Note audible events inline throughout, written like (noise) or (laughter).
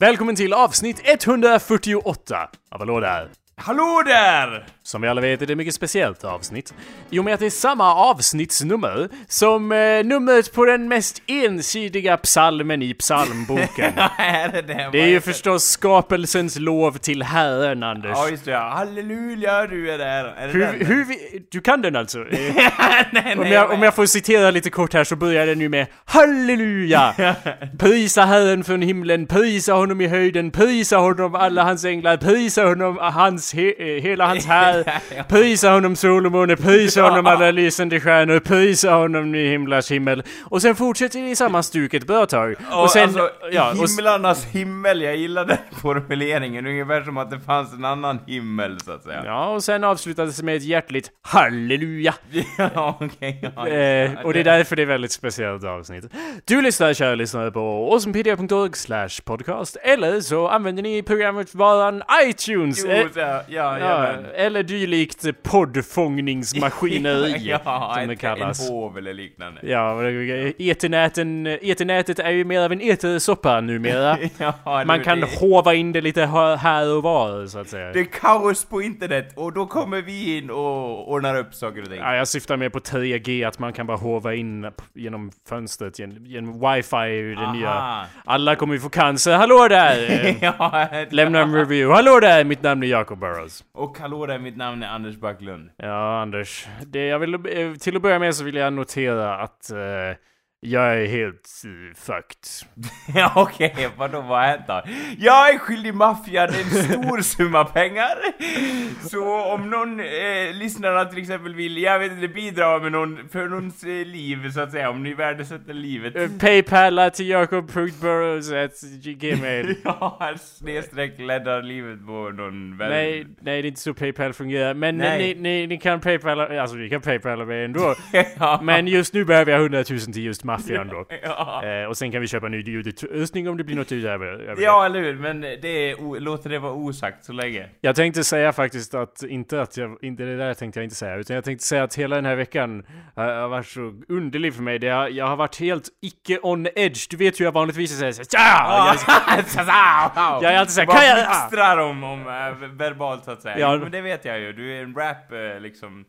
Välkommen till avsnitt 148 av Hallå där! Hallå där! Som vi alla vet är det ett mycket speciellt avsnitt. I och med att det är samma avsnittsnummer som eh, numret på den mest ensidiga psalmen i psalmboken. (laughs) är det det? det är ju förstås skapelsens lov till Herren, Anders. Ja, just det. ja. Halleluja, du är där. Är det Hur, den? hur vi, du kan den alltså? (laughs) Eh, nej, om, jag, om jag får citera lite kort här så börjar den ju med Halleluja! (laughs) Prisa Herren från himlen, prisa honom i höjden, prisa honom alla hans änglar, prisa honom hans he, eh, hela hans här, (laughs) prisa honom Solomon, prisa honom alla lysande stjärnor, prisa honom i himlars himmel. Och sen fortsätter det i samma stuk ett bra tag. Och, Och sen, alltså, ja, och, himlarnas himmel, jag gillar den (laughs) formuleringen. Ungefär som att det fanns en annan himmel, så att säga. ja, och sen avslutades det med ett hjärtligt Halleluja! (laughs) Ja, okej. ja, Eh, ja, och det är därför det är väldigt speciellt avsnitt. Du lyssnar, kära lyssnare, på awesomepedia.org slash podcast, eller så använder ni programmet varan iTunes, Jo, eh, ja, ja, jajamän. eller dylikt poddfångningsmaskineri, (laughs) ja, som det kallas. En hov eller liknande. Ja, eternäten, eternätet är ju mer av en etersoppa numera. (laughs) Ja, Man kan det, hova in det lite här och var, så att säga. det är kaos på internet och då kommer vi in och ordnar upp saker och ting. Ja, jag syftar mer på 3G, att man kan bara hova in genom fönstret, genom, genom wifi är ju det Aha. nya. Alla kommer ju få cancer. Hallå där! (laughs) Ja, Lämna en review. Hallå där! Mitt namn är Jacob Burrows. Och hallå där, mitt namn är Anders Backlund. Ja, Anders. Det jag vill, eh, till att börja med så vill jag notera att eh, jag är helt uh, fucked. (laughs) Ja okej, vadå vad har hänt då? Jag är skyldig maffian en stor (laughs) summa pengar! Så om någon eh, lyssnarna till exempel vill, jag vet inte, bidra med någon, för någons eh, liv så att säga, om ni värdesätter livet. Uh, Paypal till jacob.burrows.gmail. (laughs) Ja, snedstreck räddar livet på någon vän. Nej, nej, det är inte så Paypal fungerar. Men Nej. ni, ni, ni kan Paypala, alltså ni kan Paypala mig ändå. ja. Men just nu behöver jag 100 000 till just maffian då. (laughs) Ja. Eh, och sen kan vi köpa ny ljudutrustning om det blir något utöver. över det. ja, eller hur? Men det är, låter det vara osagt så länge. Jag tänkte säga faktiskt att, inte att jag, inte det där tänkte jag inte säga, utan jag tänkte säga att hela den här veckan har, varit så underlig för mig. Det har, jag har varit helt icke on edge. Du vet hur jag vanligtvis säger såhär, ja! Jag, (laughs) jag är alltid såhär, Bara kan jag... blixtrar om, om äh, verbalt så att säga. Ja. Men det vet jag ju, du är en rap äh, liksom,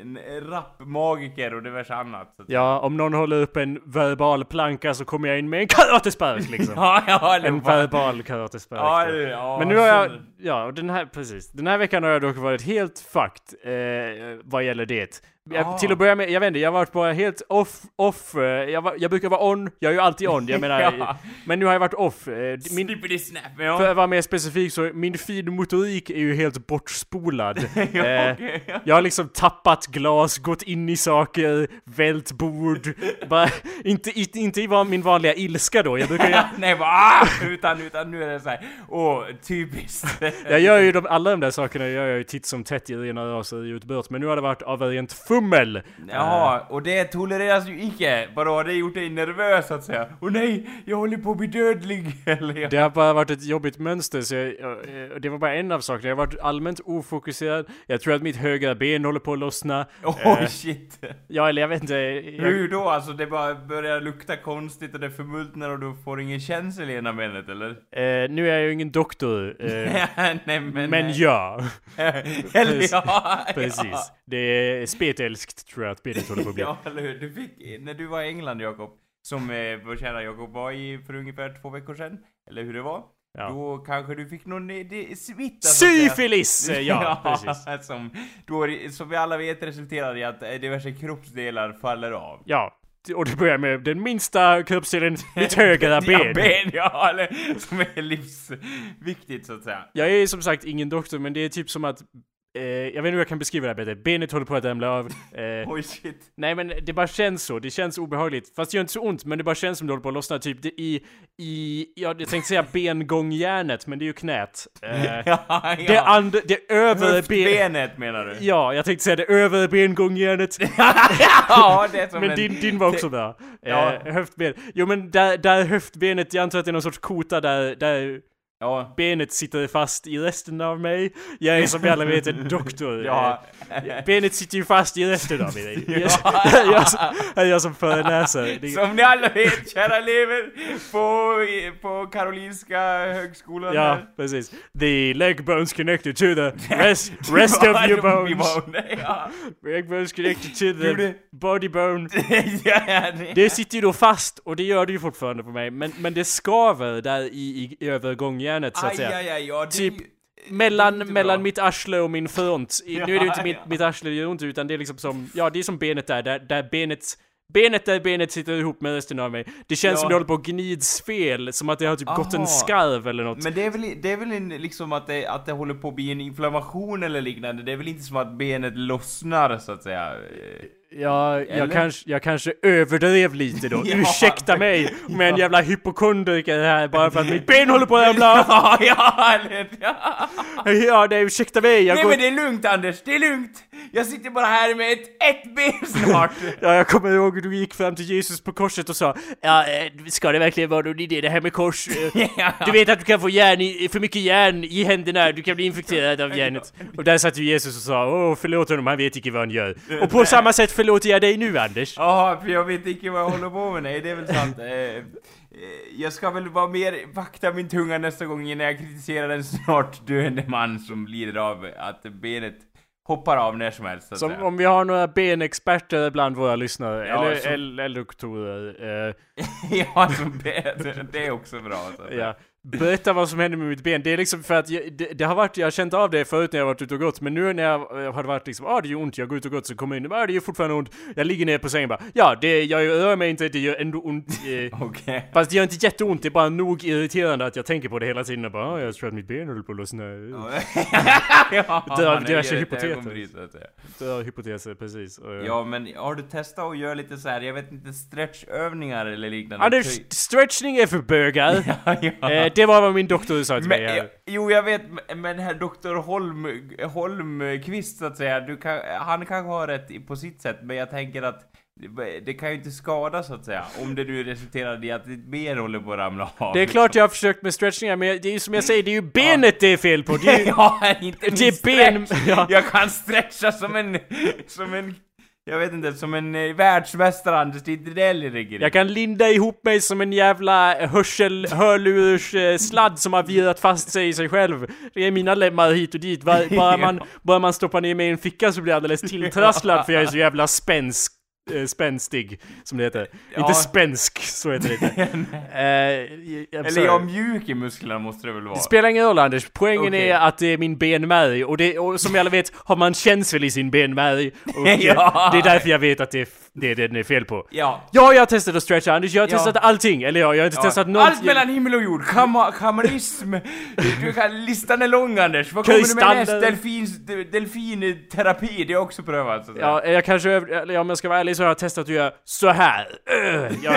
en rapmagiker och diverse annat. Ja, om någon håller upp en verbal planka så kommer jag in med en karatespark liksom. (laughs) ja, ja, En var- verbal karatespark. Ja, det- ja, Men nu har jag, ja, och den här, precis. Den här veckan har jag dock varit helt fucked eh, vad gäller det. Jag. Till att börja med, jag vet inte, jag har varit bara helt off, off. eh, Jag, var, jag brukar vara on, jag är ju alltid on, jag (laughs) menar. Ja. Men nu har jag varit off. eh, Min, snap, ja. för att vara mer specifik så, min finmotorik är ju helt bortspolad. (laughs) ja, Eh, okej, ja. Jag har liksom tappat glas, gått in i saker, vält bord. (laughs) Bara, inte, inte, i min vanliga ilska då. Jag brukar ju, Nej, bara ah! Utan, utan nu är det såhär, åh, typiskt. Jag gör ju de, alla de där sakerna gör jag ju titt som tätt i rena raser i utbrott, men nu har det varit av rent fummel! Jaha, och det tolereras ju icke. Vadå, har det gjort dig nervös så att säga? Åh nej, jag håller på att bli dödlig. (laughs) Eller jag... Det har bara varit ett jobbigt mönster, så jag, jag, och det var bara en av sakerna. Jag har varit allmänt ofokuserad, jag tror att mitt högra ben håller på att lossna. Åh shit. Ja, eller jag vet inte. Hur då? Alltså det bara börjar lukta konstigt och det förmultnar och du får ingen känsel i ena benet eller? eh, nu är jag ju ingen doktor, eh, (laughs) nej men... men, nej. ja. (laughs) eller ja, Precis. Det är spetälskt tror jag att benet håller på att bli. (laughs) Ja, eller hur? Du fick, när du var i England Jakob, som eh, vår kära Jakob var i för ungefär två veckor sedan, eller hur det var? Ja. Då kanske du fick någon eh, det, smitta. Syfilis! eh, (laughs) Ja, precis. som, då, som vi alla vet resulterar i att eh, diverse kroppsdelar faller av. Ja. Och det börjar med den minsta kroppsdelen, mitt högra (laughs) ben. Ja, ben, ja, eller, som är livsviktigt så att säga. Jag är som sagt ingen doktor, men det är typ som att Eh, jag vet inte hur jag kan beskriva det här bättre. Benet håller på att ramla av. Eh, Oj shit. nej men det bara känns så. Det känns obehagligt. Fast det gör inte så ont, men det bara känns som det håller på att lossna. Typ det i, i, ja, jag tänkte säga bengångjärnet, men det är ju knät. Eh, (laughs) Ja, ja. det, and, det övre ben... Höftbenet menar du? Ja, jag tänkte säga det övre bengångjärnet. (laughs) ja, det är som Men en... din, din var också bra. Ja. Eh, höftben. Jo men där, där höftbenet, jag antar att det är någon sorts kota där, där Ja. Benet sitter fast i resten av mig. Jag är som alla vet en (laughs) doktor. Ja. Eh, Benet sitter ju fast i resten av mig. (laughs) Jag, jag, jag, jag som föreläsare. Det- Som ni alla vet, kära elever, på, på Karolinska högskolan Ja, här. precis. The leg bones connected to the (laughs) rest, rest of your bones. ja. Leg bones connected to the body bone. det- sitter ju då fast, och det gör det ju fortfarande på mig, men, men det skaver där i, i övergångjärnet så att Aj, säga. aj, aj, ja, det Typ Mellan, mellan mitt arsle och min front. I, nu är det ju inte mitt, mitt arsle gör ont utan det är liksom som, ja det är som benet där, där, där benet Benet där benet sitter ihop med resten av mig. Det känns Ja. som det håller på att gnids fel, som att det har typ gått en Aha. skarv eller något. Men det är väl, det är väl en, liksom att det, att det håller på att bli en inflammation eller liknande. Det är väl inte som att benet lossnar så att säga. Ja, jag kanske, jag kanske överdrev lite då. (laughs) Ja. Ursäkta mig med en jävla hypokondriker här bara för att mitt (laughs) ben håller på att ramla. Ja, ja, ja. Ja, nej ursäkta mig. Jag Nej går... men det är lugnt Anders, det är lugnt! Jag sitter bara här med ett, ett ben snart! (laughs) Ja, jag kommer ihåg hur du gick fram till Jesus på korset och sa Ja, eh, ska det verkligen vara någon idé det här med kors? (laughs) Eh, Ja. Du vet att du kan få järn i, för mycket järn i händerna, du kan bli infekterad av järnet. Och där satt ju Jesus och sa Åh, förlåt honom, han vet inte vad han gör. Och på samma sätt förlåter jag dig nu, Anders. Ja, för jag vet inte vad jag håller på med. Nej, det är väl sant. Eh, Jag ska väl vara mer vakta min tunga nästa gång innan jag kritiserar en snart döende man som lider av att benet hoppar av när som helst Som om vi har några benexperter bland våra lyssnare, Ja, eller, eller doktorer. Eh, (laughs) ja, det, det är också bra. Ja. Berätta vad som hände med mitt ben. Det är liksom för att jag, det, det har varit, jag har känt av det förut när jag varit ute och gått, men nu när jag eh, har varit liksom, ah det gör ont, jag går ut och gått, så kommer jag in, ah det gör fortfarande ont. Jag ligger ner på sängen bara, ja det, jag rör mig inte, det gör ändå ont. Eh, (laughs) Okej. Fast det gör inte jätteont, det är bara nog irriterande att jag tänker på det hela tiden och bara, ah, jag tror att mitt ben håller på att lossna. (laughs) ja, (laughs) är diverse hypoteser. är hypoteser, precis. Och, ja. Ja, men har du testat att göra lite så här, jag vet inte, stretchövningar eller liknande? Anders, stretchning är för bögar. ja, ja. eh, det var vad min doktor sa till mig Men, här. jo, jag vet, men herr doktor Holm, Holmqvist så att säga, du kan, han kanske har rätt på sitt sätt, men jag tänker att det- kan ju inte skada så att säga, om det nu resulterar i att ditt ben håller på att ramla av. Det är klart jag har försökt med stretchningar, men det är ju som jag säger, det är ju benet det är fel på. Det är ju, (laughs) ja, inte min det ben- stretch. (laughs) ja. Jag kan stretcha som en, som en, jag vet inte, som en eh, världsmästare Anders, det är inte det det ligger i. Jag kan linda ihop mig som en jävla hörsel, hörlurs eh, sladd som har virat fast sig i sig själv. Det är mina lemmar hit och dit. Bara, (laughs) bara, man, bara man stoppar ner mig i en ficka så blir jag alldeles tilltrasslad för jag är så jävla spänsk. Eh, Spänstig, som det heter. Ja. Inte spänsk, så heter det inte. (laughs) Eh, jag- Eller jag mjuk i musklerna måste det väl vara? Det spelar ingen roll Anders, poängen Okej. är att det är min benmärg och, det, och som alla vet har man känsel i sin benmärg och (laughs) Ja. det är därför jag vet att det är, det är det den är fel på. Ja. Ja, jag har testat att stretcha Anders, jag har Ja. testat allting, eller ja, jag har inte testat något Allt mellan himmel och jord, Kama, kamarism, du kan, listan är lång Anders. Vad kommer du med näst? Delfins, de- delfinterapi, det har jag också prövat. Så. Ja, jag kanske, eller om jag ska vara ärlig så har jag testat att göra så här. (laughs) Jag,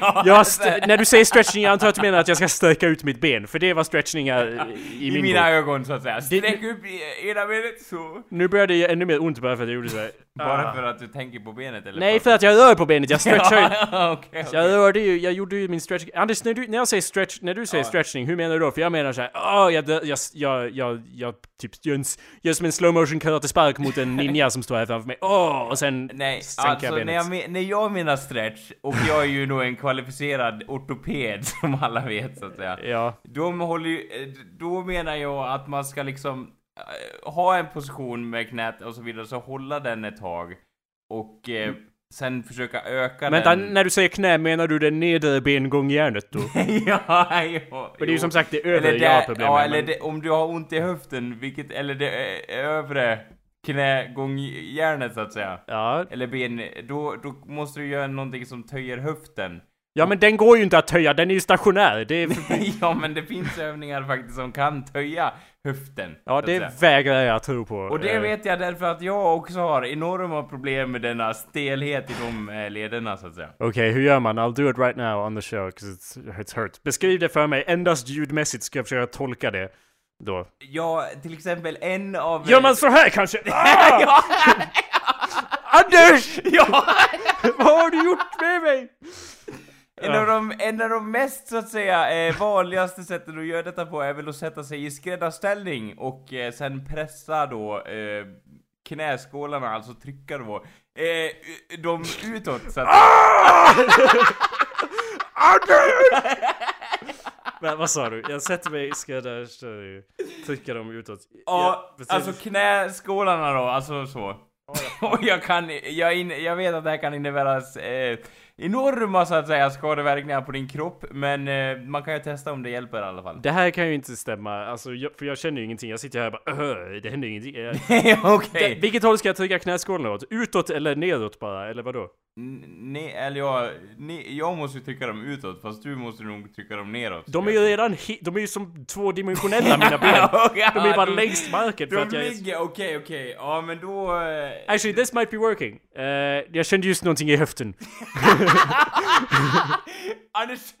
ja, jag när du säger stretching, jag antar att du menar att jag ska sträcka ut mitt ben, för det var stretching är i, I min mina bok. ögon så att säga. Sträck upp i ena benet så. Nu börjar det ännu mer ont bara för att jag gjorde så här. Bara Ah. för att du tänker på benet eller? Nej, för att jag rör på benet, jag (laughs) stretchar ju. Ja, okej, Jag rörde ju, jag gjorde ju min stretching. Anders, när du, när jag säger stretch, när du säger stretching, hur menar du då? För jag menar såhär, åh, jag, jag, jag, jag, jag, typ gör, en, gör som en slow motion karate-spark mot en ninja (laughs) som står här framför mig, åh, och sen Nej, sänker alltså jag när benet. jag, men- när jag menar stretch, och jag är ju nog en kvalificerad ortoped (laughs) som alla vet så att säga. Ja, De håller ju, eh, då menar jag att man ska liksom ha en position med knät och så vidare, så hålla den ett tag. Och eh, sen försöka öka Vänta, den. när du säger knä, menar du det nedre bengångjärnet då? (laughs) ja, ja. För det är ju som sagt det eller övre det, jag har problem Ja, med. eller men- det, om du har ont i höften, vilket, eller det eh, övre knägångjärnet så att säga. Ja. Eller ben, då, då måste du göra någonting som töjer höften. Ja, men den går ju inte att töja, den är ju stationär. Det är, (laughs) ja, men det finns övningar faktiskt som kan töja höften. ja, det vägrar jag tro på. Och det Eh, vet jag därför att jag också har enorma problem med denna stelhet i de eh, lederna så att säga. Okej, hur gör man? I'll do it right now on the show, 'cause it's, it's hurt. Beskriv det för mig, endast ljudmässigt ska jag försöka tolka det. Då. Ja, till exempel en av... Gör man så här kanske? (laughs) Ah! ja! Anders! ja! (laughs) Vad har du gjort med mig? En, av de, en av de mest så att säga eh, vanligaste sätten att göra detta på är väl att sätta sig i skräddarställning och eh, sen pressa då eh, knäskålarna, alltså trycka då eh, de utåt så att... (laughs) Men, vad sa du? Jag sätter mig i skräddar, trycker dem utåt. Ja, alltså knäskålarna då, alltså så. (laughs) Och jag kan, jag, in, jag vet att det här kan innebära eh, enorma så att säga skadeverkningar på din kropp, men eh, man kan ju testa om det hjälper i alla fall. Det här kan ju inte stämma, alltså, jag, för jag känner ju ingenting. Jag sitter här och bara Öh, det händer ingenting. (laughs) Okay. Vilket håll ska jag trycka knäskålarna åt? Utåt eller nedåt bara, eller vadå? Nej, eller jag, ne, jag måste ju trycka dem utåt, fast du måste nog trycka dem neråt. De är ju redan de är ju som tvådimensionella mina (laughs) ben. de är bara längst marken för att jag ligger, okej okej, ja men då... Uh, Actually this might be working. Uh, jag kände just någonting i höften. (laughs) (laughs) Anders,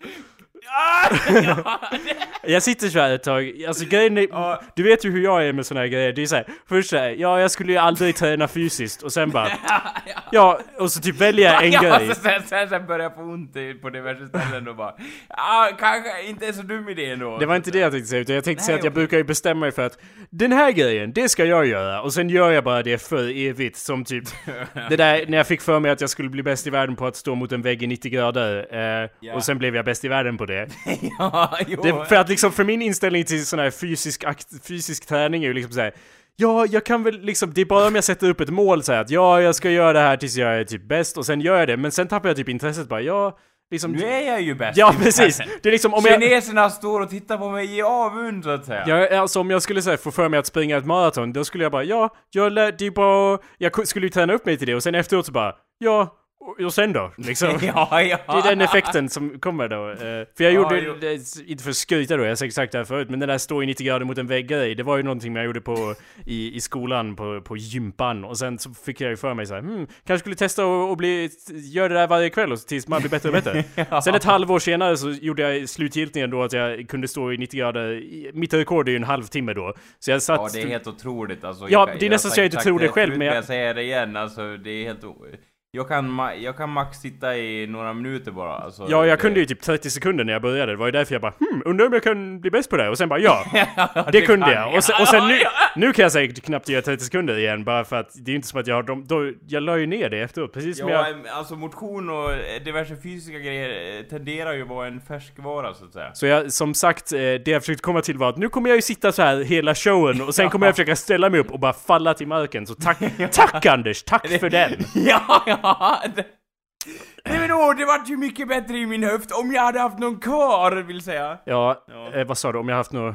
(laughs) jag sitter så här ett tag, alltså grejen är, du vet ju hur jag är med såna här grejer, det är såhär, först såhär, ja jag skulle ju aldrig träna fysiskt. Och sen bara, (laughs) ja, och så typ välja en grej. Ja, sen, sen, sen börjar jag få ont på diverse ställen och bara, ja kanske inte så dum idé ändå. Det var inte det jag tänkte säga, utan jag tänkte Nej, säga att jag brukar ju bestämma mig för att den här grejen, det ska jag göra, och sen gör jag bara det för evigt, som typ (laughs) det där när jag fick för mig att jag skulle bli bäst i världen på att stå mot en vägg i 90 grader, eh, yeah. och sen blev jag bäst i världen på det det. (laughs) ja, jo. Det, för att liksom, för min inställning till sån här fysisk, akt, fysisk träning är ju liksom såhär Ja, jag kan väl liksom, det är bara om jag sätter upp ett mål så att ja, jag ska göra det här tills jag är typ bäst och sen gör jag det, men sen tappar jag typ intresset bara, ja, liksom... Nu är jag ju bäst! Ja, precis! Det är liksom om jag... Kineserna står och tittar på mig i avund så att säga. Ja, alltså om jag skulle säga få för mig att springa ett maraton, då skulle jag bara, ja, jag lär, det är bara, jag skulle ju träna upp mig till det och sen efteråt så bara, ja, och sen då? Liksom. (laughs) ja, ja. Det är den effekten som kommer då. Uh, för jag gjorde, ja, det, inte för att skryta då, jag har sagt exakt det här förut, men den där stå i 90 grader mot en vägg grej, det var ju någonting jag gjorde på, i, i skolan, på, på gympan. Och sen så fick jag ju för mig såhär, hmm, kanske skulle testa och, och bli, göra det där varje kväll och tills man blir bättre och bättre. (laughs) ja. Sen ett halvår senare så gjorde jag slutgiltningen då att jag kunde stå i 90 grader, mitt rekord är ju en halvtimme då. Så jag satt... Ja, det är helt otroligt alltså. Ja, det är nästan så jag inte tror det själv, men jag... Jag säger det igen, alltså det är helt... Jag kan, jag kan max sitta i några minuter bara. Alltså, ja, jag det... kunde ju typ 30 sekunder när jag började. Det var ju därför jag bara hmm, undrar om jag kan bli bäst på det? Och sen bara ja, (laughs) det, det kunde jag. Och sen, och sen nu, nu kan jag säkert knappt göra 30 sekunder igen bara för att det är inte som att jag har de, då, jag la ju ner det efteråt. Precis som ja, jag... alltså motion och diverse fysiska grejer eh, tenderar ju att vara en färskvara så att säga. Så jag, som sagt, eh, det jag försökte komma till var att nu kommer jag ju sitta så här hela showen och sen kommer jag försöka ställa mig upp och bara falla till marken. Så tack, (laughs) tack Anders, tack (laughs) för den! ja, ja! Nej men åh, det vart ju mycket bättre i min höft om jag hade haft någon kvar, vill säga. Ja, ja. Eh, vad sa du? Om jag haft någon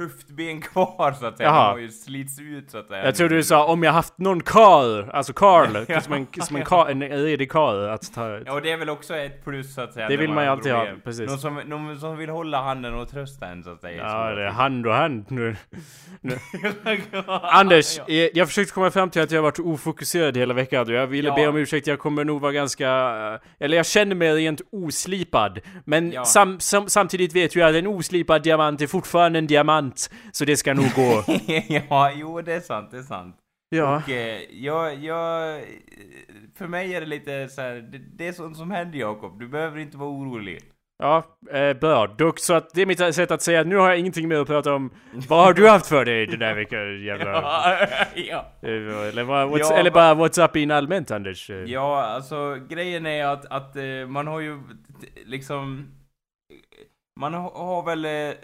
höftben (laughs) kvar så att säga. Jaha. De ju slits ut så att säga. Jag tror du sa om jag haft någon karl, alltså Karl, (laughs) ja. som en, som en, karl, en redig karl att ta Ja och det är väl också ett plus så att säga. Det vill man ju alltid ha, precis. Någon som, någon som vill hålla handen och trösta en så att säga. Ja, det är hand och hand nu. nu. (laughs) Anders, ja. Eh, jag försökte komma fram till att jag varit ofokuserad hela veckan och jag ville ja. be om ursäkt, jag kommer nog vara ganska, eh, eller jag känner mig rent oslipad. Men sam, sam, samtidigt vet jag att en oslipad diamant är fortfarande en diamant sant. Så det ska nog gå. (laughs) ja, jo det är sant, det är sant. Ja. Och eh, jag, jag, för mig är det lite så här, det, det är sånt som händer Jakob. Du behöver inte vara orolig. Ja, eh, bra. Dock, så att det är mitt sätt att säga att nu har jag ingenting mer att prata om. Vad har du haft för dig den där veckan jävla... (laughs) (laughs) ja. Eh, eller, bara, what's, ja, eller bara what's up in allmänt Anders? Ja, alltså grejen är att, att uh, man har ju liksom man har väl eh,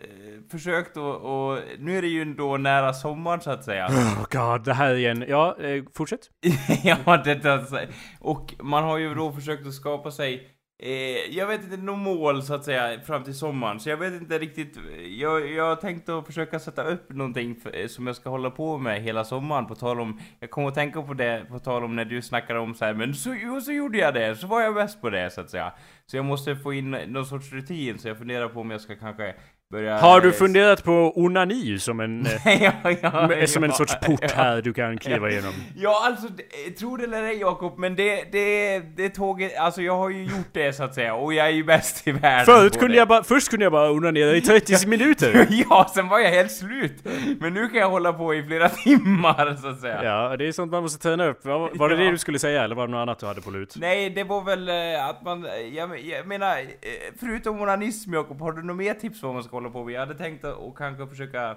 försökt och, och, nu är det ju då nära sommaren så att säga. (laughs) Oh god, det här igen. Ja, eh, fortsätt. (laughs) ja, det alltså. Och man har ju då försökt att skapa sig Eh, jag vet inte något mål så att säga fram till sommaren, så jag vet inte riktigt. Jag, jag tänkt att försöka sätta upp någonting för, eh, som jag ska hålla på med hela sommaren, på tal om, jag kommer att tänka på det, på tal om när du snackade om så här, men så, jo, så gjorde jag det, så var jag bäst på det så att säga. Så jag måste få in någon sorts rutin, så jag funderar på om jag ska kanske börja... Har du funderat på onani som en, (laughs) eh, ja, ja, med- som en ja, sorts port här du kan kliva igenom? (laughs) Ja, alltså, det- tro det eller ej Jakob, men det, det, det tåget, alltså jag har ju gjort det så att säga, och jag är ju bäst i världen Förut kunde det. jag bara, först kunde jag bara onanera i 30 (laughs) minuter. ja, sen var jag helt slut. Men nu kan jag hålla på i flera timmar, så att säga. Ja, det är sånt man måste träna upp. Var, var det Ja. det du skulle säga, eller var det något annat du hade på lut? Nej, det var väl eh, att man, jag, jag menar, eh, förutom onanism Jakob, har du något mer tips på vad man ska hålla på? Jag hade tänkt att kanske försöka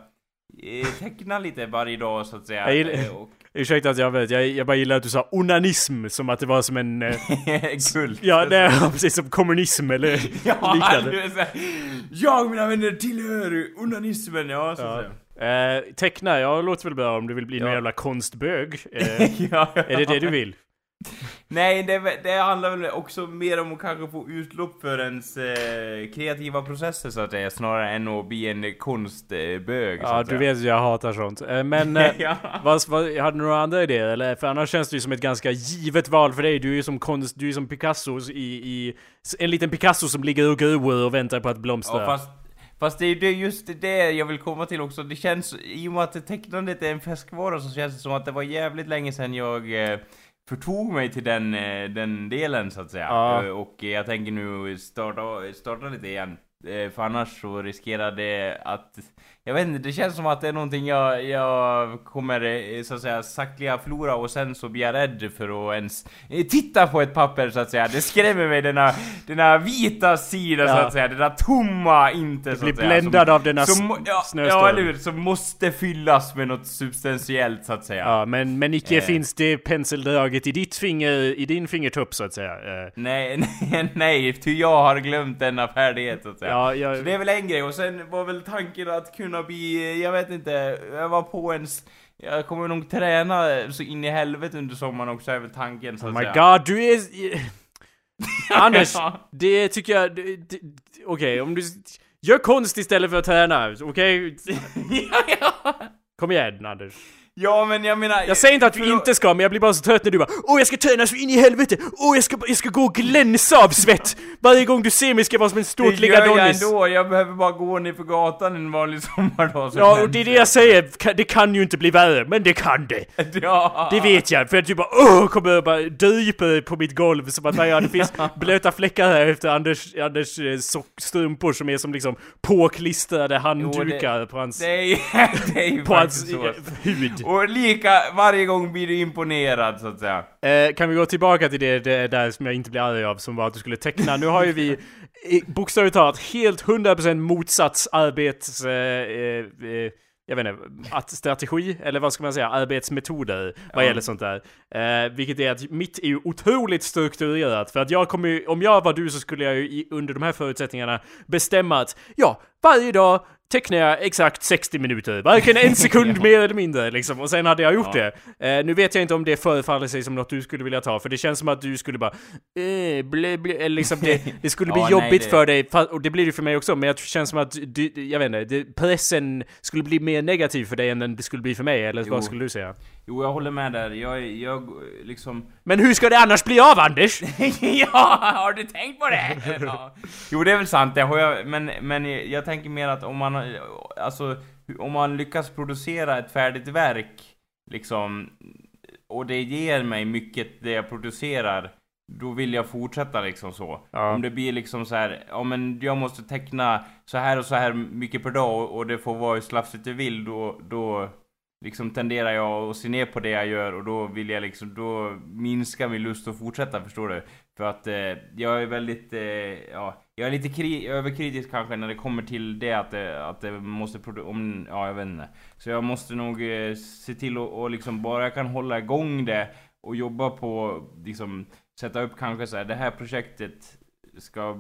eh, teckna lite varje dag så att säga. Jag gillar- eh, och Ursäkta att jag vet, jag, jag bara gillar att du sa onanism som att det var som en... Eh, (laughs) kult. ja, det är (laughs) precis som kommunism eller (laughs) Ja, liknande. här, jag mina vänner tillhör onanismen, ja så att Ja. säga. Eh, teckna, jag låter väl bra om du vill bli någon Ja. jävla konstbög. Eh, ja, är det det du vill? (laughs) Nej, det, det handlar väl också mer om att kanske få utlopp för ens eh, kreativa processer så att säga, snarare än att bli en konstbög. Ja, du vet jag hatar sånt. Eh, men... Eh, (laughs) ja. vad, vad, hade du några andra idéer eller? För annars känns det ju som ett ganska givet val för dig. Du är ju som konst, du är som Picasso i, i... En liten Picasso som ligger och gror och väntar på att blomstra. Ja, fast, fast det är ju just det jag vill komma till också. Det känns, i och med att tecknandet är en färskvara så känns det som att det var jävligt länge sedan jag eh, förtog mig till den, eh, den delen så att säga. Ja. Eh, Och jag tänker nu starta, starta lite igen. Eh, För annars så riskerar det att... Jag vet inte, det känns som att det är någonting jag, jag kommer eh, så att säga sakteliga förlora och sen så blir jag rädd för att ens eh, titta på ett papper så att säga. Det skrämmer mig denna, denna vita sida så Ja. att säga, denna tomma inte så blir att säga. bländad av denna som, ja, snöstorm. ja, eller hur? Som måste fyllas med något substantiellt så att säga. Ja, men, men icke Eh. finns det penseldraget i ditt finger, i din fingertopp så att säga. Eh, Nej, (laughs) nej, nej, ty jag har glömt denna färdighet så att säga. Ja, jag- Så det är väl en grej, och sen var väl tanken att kunna bli, jag vet inte, jag var på ens jag kommer nog träna så in i helvete under sommaren också, är väl tanken så Oh att my säga. god, du är... (laughs) Anders, det tycker jag... det- det- Okej, om du... Gör konst istället för att träna, okej? (laughs) ja, ja. Kom igen Anders. Ja, men jag menar... Jag säger inte att du förlåt. inte ska, men jag blir bara så trött när du bara Åh jag ska träna så in i helvete! Åh jag ska, jag ska gå och glänsa av svett! Varje gång du ser mig ska jag vara som en Det stort gör jag ändå, jag behöver bara gå ner för gatan en vanlig (laughs) sommardag som Ja, och det är det jag säger, det kan ju inte bli värre, men det kan det! (laughs) Ja. Det vet jag, för att du bara åh, kommer och bara dryper på mitt golv som att ja, det finns (laughs) blöta fläckar här efter Anders, Anders eh, sock- strumpor som är som liksom påklistrade handdukar på hans, Det är, det är på hans så. hud. Och lika, varje gång blir du imponerad så att säga. Eh, kan vi gå tillbaka till det, det där som jag inte blir arg av, som var att du skulle teckna. Nu har ju vi bokstavligt talat helt 100% motsats arbets... Eh, eh, eh, jag vet inte, att strategi, eller vad ska man säga, arbetsmetoder vad gäller sånt där. Eh, vilket är att mitt är ju otroligt strukturerat, för att jag kommer ju, om jag var du så skulle jag ju under de här förutsättningarna bestämma att, ja, varje dag tecknar jag exakt 60 minuter, varken en sekund (laughs) mer eller mindre liksom, och sen hade jag gjort Ja. det. Eh, nu vet jag inte om det förefaller sig som något du skulle vilja ta, för det känns som att du skulle bara eh, blä, blä, eller liksom det, (laughs) det skulle bli Ja, nej, jobbigt det- för dig, och det blir det för mig också, men jag känns som att du, jag vet inte, pressen skulle bli mer negativ för dig än den det skulle bli för mig, eller Jo. vad skulle du säga? Jo, jag håller med där. Jag, jag liksom... Men hur ska det annars bli av Anders? (laughs) ja, har du tänkt på det? (laughs) ja. Jo, det är väl sant, det har jag, men, men jag tänker mer att om man, alltså, om man lyckas producera ett färdigt verk, liksom, och det ger mig mycket det jag producerar, då vill jag fortsätta liksom så. Ja. Om det blir liksom så här, ja men jag måste teckna så här och så här mycket per dag och, och det får vara hur slafsigt det vill, då, då liksom tenderar jag att se ner på det jag gör och då vill jag liksom, då minskar min lust att fortsätta förstår du. För att eh, jag är väldigt, eh, ja, jag är lite kri- överkritisk kanske när det kommer till det att det, att det måste produ- om, ja jag vet inte. Så jag måste nog eh, se till att och liksom bara jag kan hålla igång det och jobba på, liksom sätta upp kanske så här, det här projektet ska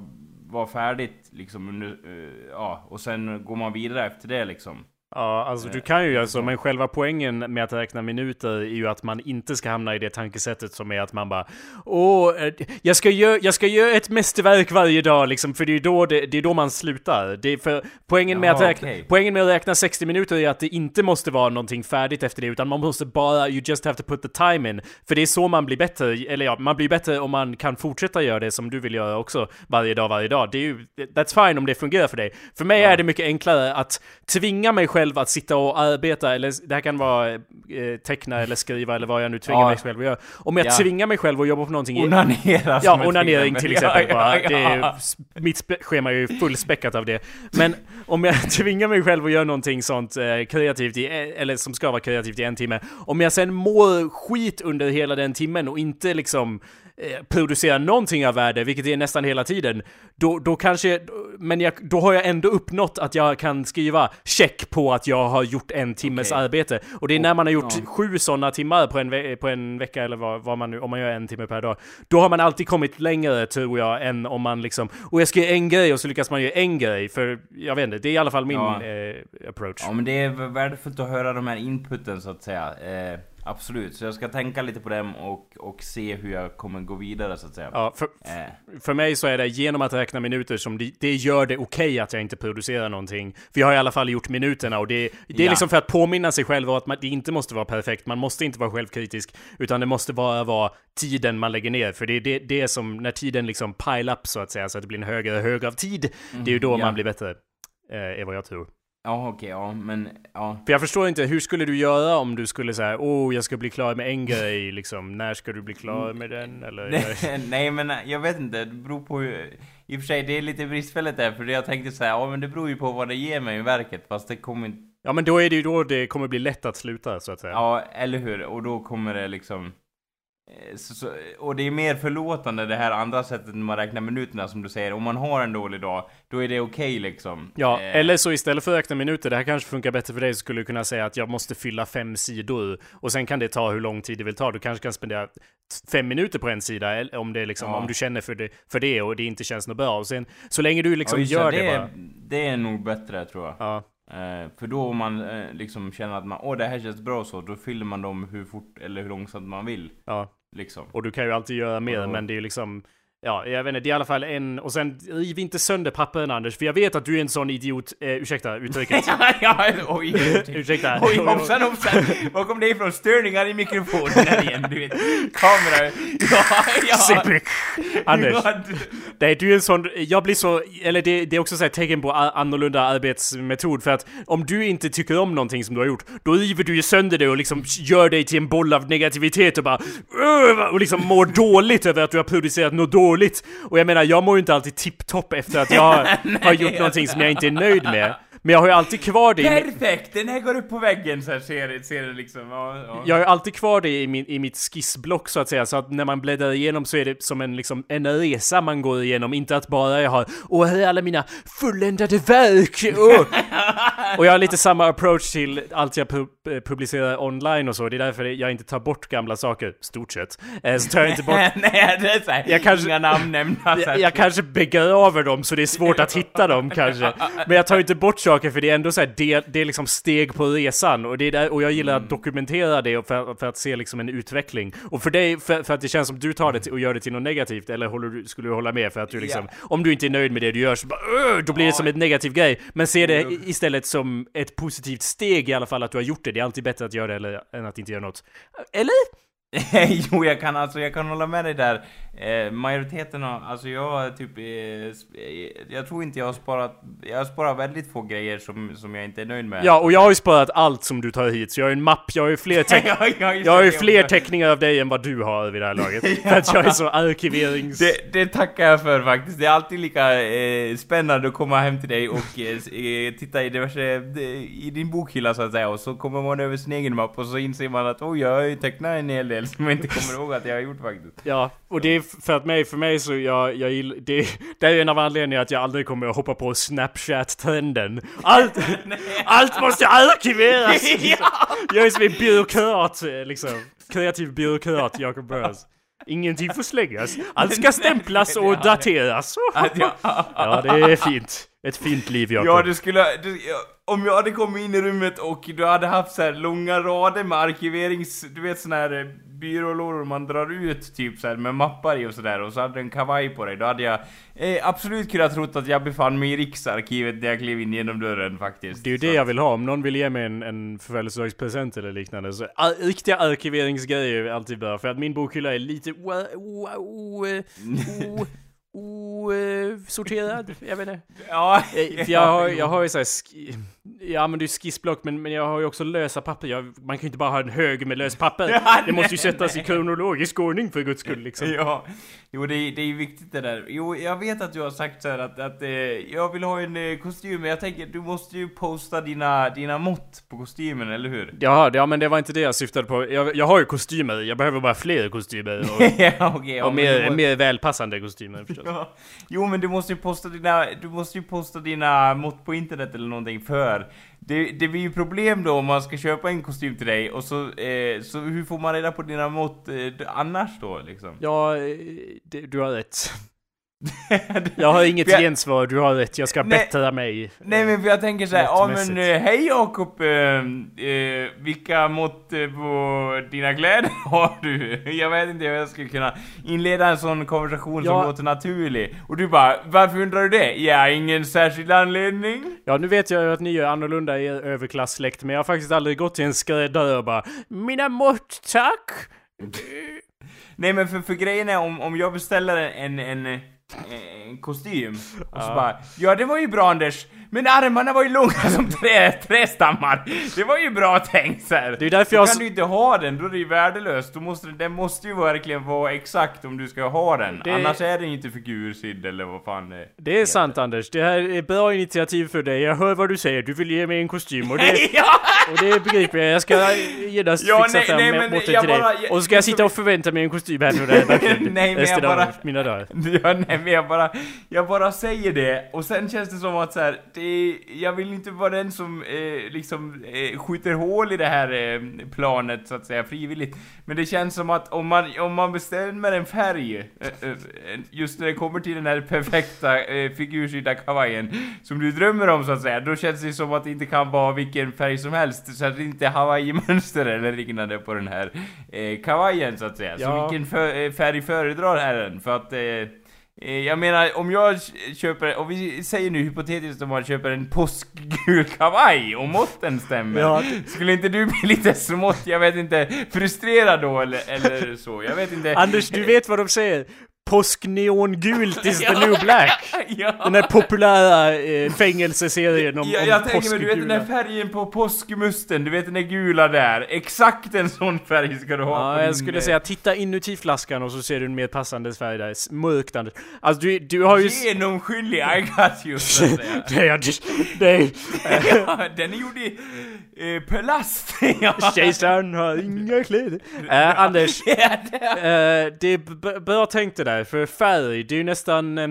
vara färdigt liksom under, eh, ja, och sen går man vidare efter det liksom. Ja, alltså du kan ju göra så, men själva poängen med att räkna minuter är ju att man inte ska hamna i det tankesättet som är att man bara Åh, eh, jag ska göra, jag ska göra ett mästerverk varje dag liksom, för det är då, det, det är då man slutar. Det är för poängen med, Jaha, att räkna, okej. poängen med att räkna 60 minuter är att det inte måste vara någonting färdigt efter det, utan man måste bara, you just have to put the time in. För det är så man blir bättre, eller ja, man blir bättre om man kan fortsätta göra det som du vill göra också varje dag, varje dag. Det är ju, that's fine om det fungerar för dig. För mig är det mycket enklare att tvinga mig själv att sitta och arbeta, eller det här kan vara eh, teckna eller skriva eller vad jag nu tvingar Ja. mig själv att göra. Om jag Ja. tvingar mig själv att jobba på någonting Onanera Ja, onanering till exempel. Ja, ja, Det är, ja. mitt schema är ju fullspäckat av det. Men om jag (laughs) tvingar mig själv att göra någonting sånt eh, kreativt, i, eller som ska vara kreativt i en timme. Om jag sen mår skit under hela den timmen och inte liksom eh, producerar någonting av värde, vilket är nästan hela tiden, då, då kanske, men jag, då har jag ändå uppnått att jag kan skriva check på att jag har gjort en timmes Okej. arbete. Och det är när man har gjort ja. sju sådana timmar på en, ve- på en vecka eller vad, vad man nu, om man gör en timme per dag. Då har man alltid kommit längre tror jag än om man liksom, och jag ska göra en grej och så lyckas man göra en grej. För jag vet inte, det är i alla fall min Ja. eh, approach. Ja men det är värdefullt att höra de här inputen så att säga. Eh, absolut, så jag ska tänka lite på dem och, och se hur jag kommer gå vidare så att säga. Ja, för, Eh, för mig så är det genom att räkna minuter som det, det gör det okej att jag inte producerar någonting. För jag har i alla fall gjort minuterna och det, det är Ja. liksom för att påminna sig själv att man, det inte måste vara perfekt. Man måste inte vara självkritisk, utan det måste bara vara tiden man lägger ner. För det är det, det är som när tiden liksom pile up så att säga, så att det blir en högre och högre av tid. Det är ju då ja. man blir bättre. Eh, är vad jag tror. Ja okej, ja men ja. För jag förstår inte, hur skulle du göra om du skulle säga oh jag ska bli klar med en grej liksom, när ska du bli klar med den? Eller? Nej, (laughs) Nej men jag vet inte, det beror på hur... I och för sig, det är lite bristfälligt där, för jag tänkte säga, ja men det beror ju på vad det ger mig i verket, fast det kommer inte... Ja men då är det ju då det kommer bli lätt att sluta så att säga. Ja, eller hur? Och då kommer det liksom... eh, Så, så, och det är mer förlåtande det här andra sättet när man räknar minuterna som du säger. Om man har en dålig dag, då är det okej liksom. Ja, Eh, eller så istället för att räkna minuter, det här kanske funkar bättre för dig, så skulle du kunna säga att jag måste fylla fem sidor. Och sen kan det ta hur lång tid det vill ta. Du kanske kan spendera fem minuter på en sida, om, det liksom, Ja. om du känner för det, för det och det inte känns något bra. Och sen, så länge du liksom ja, gör det, det, bara. är, det är nog bättre tror jag. Ja. Eh, för då om man eh, liksom känner att man, åh det här känns bra så, då fyller man dem hur fort eller hur långsamt man vill. ja. Liksom. Och du kan ju alltid göra mer, Ja. men det är ju liksom... Ja, jag vet inte, det är i alla fall en... Och sen riv inte sönder pappren Anders, för jag vet att du är en sån idiot... Eh, ursäkta uttrycket. (laughs) ja, oj, ursäkta. Oj, hoppsan hoppsan! Var kom det ifrån? Störningar i mikrofonen igen, du vet. Kamera... Ja, ja. Anders. Ja, Nej, du är en sån, jag blir så, eller det, det är också så här tecken på annorlunda arbetsmetod för att om du inte tycker om någonting som du har gjort, då river du ju sönder det och liksom gör dig till en boll av negativitet och bara "Ugh", och liksom mår dåligt över att du har producerat något dåligt. Och jag menar, jag mår ju inte alltid tipptopp efter att jag (laughs) har gjort någonting som jag inte är nöjd med. Men jag har ju alltid kvar det Perfekt! Den här går upp på väggen så här ser, ser det liksom. Ja, ja. jag har ju alltid kvar det i, min, i mitt skissblock så att säga, så att när man bläddrar igenom så är det som en, liksom, en resa man går igenom, inte att bara jag har Åh, här är alla mina fulländade verk! (laughs) Åh. och jag har lite samma approach till allt jag pu eh, publicerar online och så, det är därför jag inte tar bort gamla saker, stort sett. Eh, så tar jag inte bort (laughs) Nej, det är såhär, Jag kanske- inga namn nämnda. så (laughs) här. jag, jag kanske begraver dem så det är svårt att hitta dem kanske. Men jag tar inte bort saker för det är ändå så här, det, det är liksom steg på resan. Och, det är där, och jag gillar att dokumentera det för, för att se liksom en utveckling. Och för dig, för, för att det känns som du tar det och gör det till något negativt, eller du, skulle du hålla med för att du liksom, om du inte är nöjd med det du gör så bara, "Åh", då blir det som en negativ grej. Men se det i- istället som ett positivt steg i alla fall att du har gjort det. Det är alltid bättre att göra det eller, än att inte göra något. Eller? (laughs) jo, jag kan alltså, jag kan hålla med dig där. Eh, majoriteten av, alltså jag typ, eh, eh, jag tror inte jag har sparat, jag har sparat väldigt få grejer som, som jag inte är nöjd med. Ja, och jag har ju sparat allt som du tar hit, så jag har ju en mapp, jag har ju fler (laughs) teck ja, ja, Jag har ju fler teckningar av dig än vad du har vid det här laget. (laughs) För att jag är så arkiverings... Det, det tackar jag för faktiskt. Det är alltid lika eh, spännande att komma hem till dig och eh, eh, titta i diverse, i din bokhylla så att säga och så kommer man över sin egen mapp och så inser man att oj, jag har ju tecknat en hel del som jag inte kommer ihåg att jag har gjort faktiskt. Ja, och det är för att mig, för mig så jag, jag gillar, det, det är en av anledningarna att jag aldrig kommer att hoppa på Snapchat-trenden. Allt, (laughs) allt måste arkiveras! (laughs) ja! Jag är som en byråkrat, liksom. Kreativ byråkrat, Jacob Burrows. Ingenting får slängas. Allt ska stämplas och dateras. Ja, det är fint. Ett fint liv, Jakob. ja, du skulle, du, om jag hade kommit in i rummet och du hade haft så här långa rader med arkiverings, du vet såna här eh, byrålådor man drar ut typ så här med mappar i och sådär och så hade du en kavaj på dig, då hade jag eh, absolut kunnat trott att jag befann mig i Riksarkivet när jag klev in genom dörren faktiskt. Det är ju det jag vill ha. Om någon vill ge mig en, en födelsedagspresent eller liknande så ar riktiga arkiveringsgrejer är alltid bra. För att min bokhylla är lite o... o... (laughs) o... o... o eh, sorterad, jag vet inte. Ja, Eh, För jag har, jag har ju såhär, sk- jag använder ju skissblock men, men jag har ju också lösa papper. Jag, man kan ju inte bara ha en hög med lös papper. (laughs) Ja, Det måste ju nej, sättas i kronologisk ordning för guds skull liksom. (laughs) Ja, jo det är, det är ju viktigt det där. Jo, jag vet att du har sagt så här att, att eh, jag vill ha en eh, kostym, men jag tänker du måste ju posta dina, dina mått på kostymen, eller hur? Jaha, ja men det var inte det jag syftade på. Jag, jag har ju kostymer, jag behöver bara fler kostymer. Och, (laughs) ja, okej. ja, och men mer, må- mer välpassande kostymer förstås. Ja. Jo men du måste ju posta dina, du måste ju posta dina mått på internet eller någonting för det, det blir ju problem då om man ska köpa en kostym till dig och så, eh, så hur får man reda på dina mått eh, annars då liksom? Ja, eh, det, du har rätt. (laughs) Jag har inget jag- gensvar, du har rätt. Jag ska Nej. bättra mig. Nej men för jag tänker såhär, ja men eh, hej Jakob, eh, eh, vilka mått eh, på dina kläder (laughs) har du? Jag vet inte hur jag skulle kunna inleda en sån konversation Ja. som låter naturlig. Och du bara, varför undrar du det? Ja, ingen särskild anledning. Ja, nu vet jag ju att ni är annorlunda i er överklassläkt, men jag har faktiskt aldrig gått till en skräddare och bara Mina mått, tack! Nej men för, för grejen är om, om jag beställer en, en kostym och så Ja. bara Ja det var ju bra Anders, men armarna var ju långa som trä, trästammar. Det var ju bra tänkt så här. Det är därför Då jag kan s- du inte ha den, då är det ju värdelöst. Då måste, den måste ju verkligen vara exakt om du ska ha den. Det- Annars är den ju inte figursydd eller vad fan det. Det är sant Anders, det här är bra initiativ för dig. Jag hör vad du säger, du vill ge mig en kostym och det, (laughs) ja! och det begriper jag. Jag ska genast Ja, fixa nej, fram nej, men jag till dig. bara- jag- Och så ska jag sitta och förvänta mig en kostym här nu (laughs) där verkligen Nej, men jag bara- mina dagar. (laughs) Ja, nej men jag bara, jag bara säger det och sen känns det som att så här, det, jag vill inte vara den som eh, liksom eh, skjuter hål i det här eh, planet så att säga frivilligt. Men det känns som att om man, om man bestämmer en färg, eh, eh, just när det kommer till den här perfekta eh, figursydda kavajen som du drömmer om så att säga, då känns det som att det inte kan vara vilken färg som helst. Så att det inte är hawaii-mönster eller liknande på den här eh, kavajen så att säga. Så Ja. vilken för, eh, färg föredrar herren? För att eh, eh, jag menar, om jag köper, om vi säger nu hypotetiskt om man köper en påskgul kavaj och måtten stämmer. Ja. Skulle inte du bli lite smått, jag vet inte, frustrerad då eller, eller så? Jag vet inte. Anders, du vet vad de säger? Påskneongult is the (laughs) new black. ja. Den där populära eh, fängelseserien om, jag, om tänker mig, du vet den där färgen på påskmusten, du vet den där gula där. Exakt en sån färg ska du ha Ja, jag skulle eh, säga titta inuti flaskan och så ser du en mer passande färg där. Mörkt Anders. Alltså du, du har ju... Genomskinlig, I got you, så att säga. Nej, Anders. Nej. ja, den är gjord i eh, plast. (laughs) ja. Kejsaren har inga kläder. (laughs) Eh, Anders. Ja, det- Eh, det är bra tänkt det där, för färg, det är ju nästan... Eh,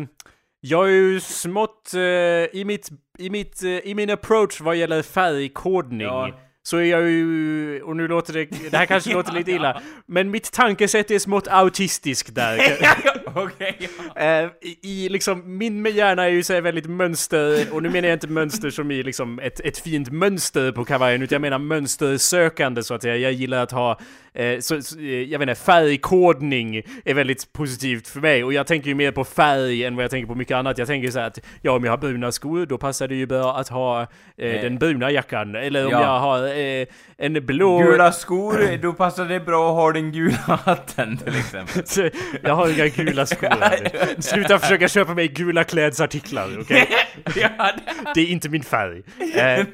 jag är ju smått eh, i mitt, i mitt, eh, i min approach vad gäller färgkodning. Ja. Så är jag ju, och nu låter det, det här kanske (laughs) låter lite illa, men mitt tankesätt är smått autistiskt där. (laughs) Okej, ja. Eh, i, i liksom, min hjärna är ju så här väldigt mönster, och nu menar jag inte mönster som i liksom ett, ett fint mönster på kavajen, utan jag menar mönstersökande så att säga. Jag gillar att ha, eh, så, så, eh, jag vet inte, färgkodning är väldigt positivt för mig, och jag tänker ju mer på färg än vad jag tänker på mycket annat. Jag tänker så här att, ja om jag har bruna skor, då passar det ju bra att ha eh, Eh. den bruna jackan, eller om Ja. jag har eh, en blå... Gula skor, då passar det bra att ha den gula hatten till exempel. (laughs) Så Jag har inga gula (laughs) skor. Sluta försöka köpa mig gula klädesartiklar, okej? (laughs) ja, det- är inte min färg. Eh,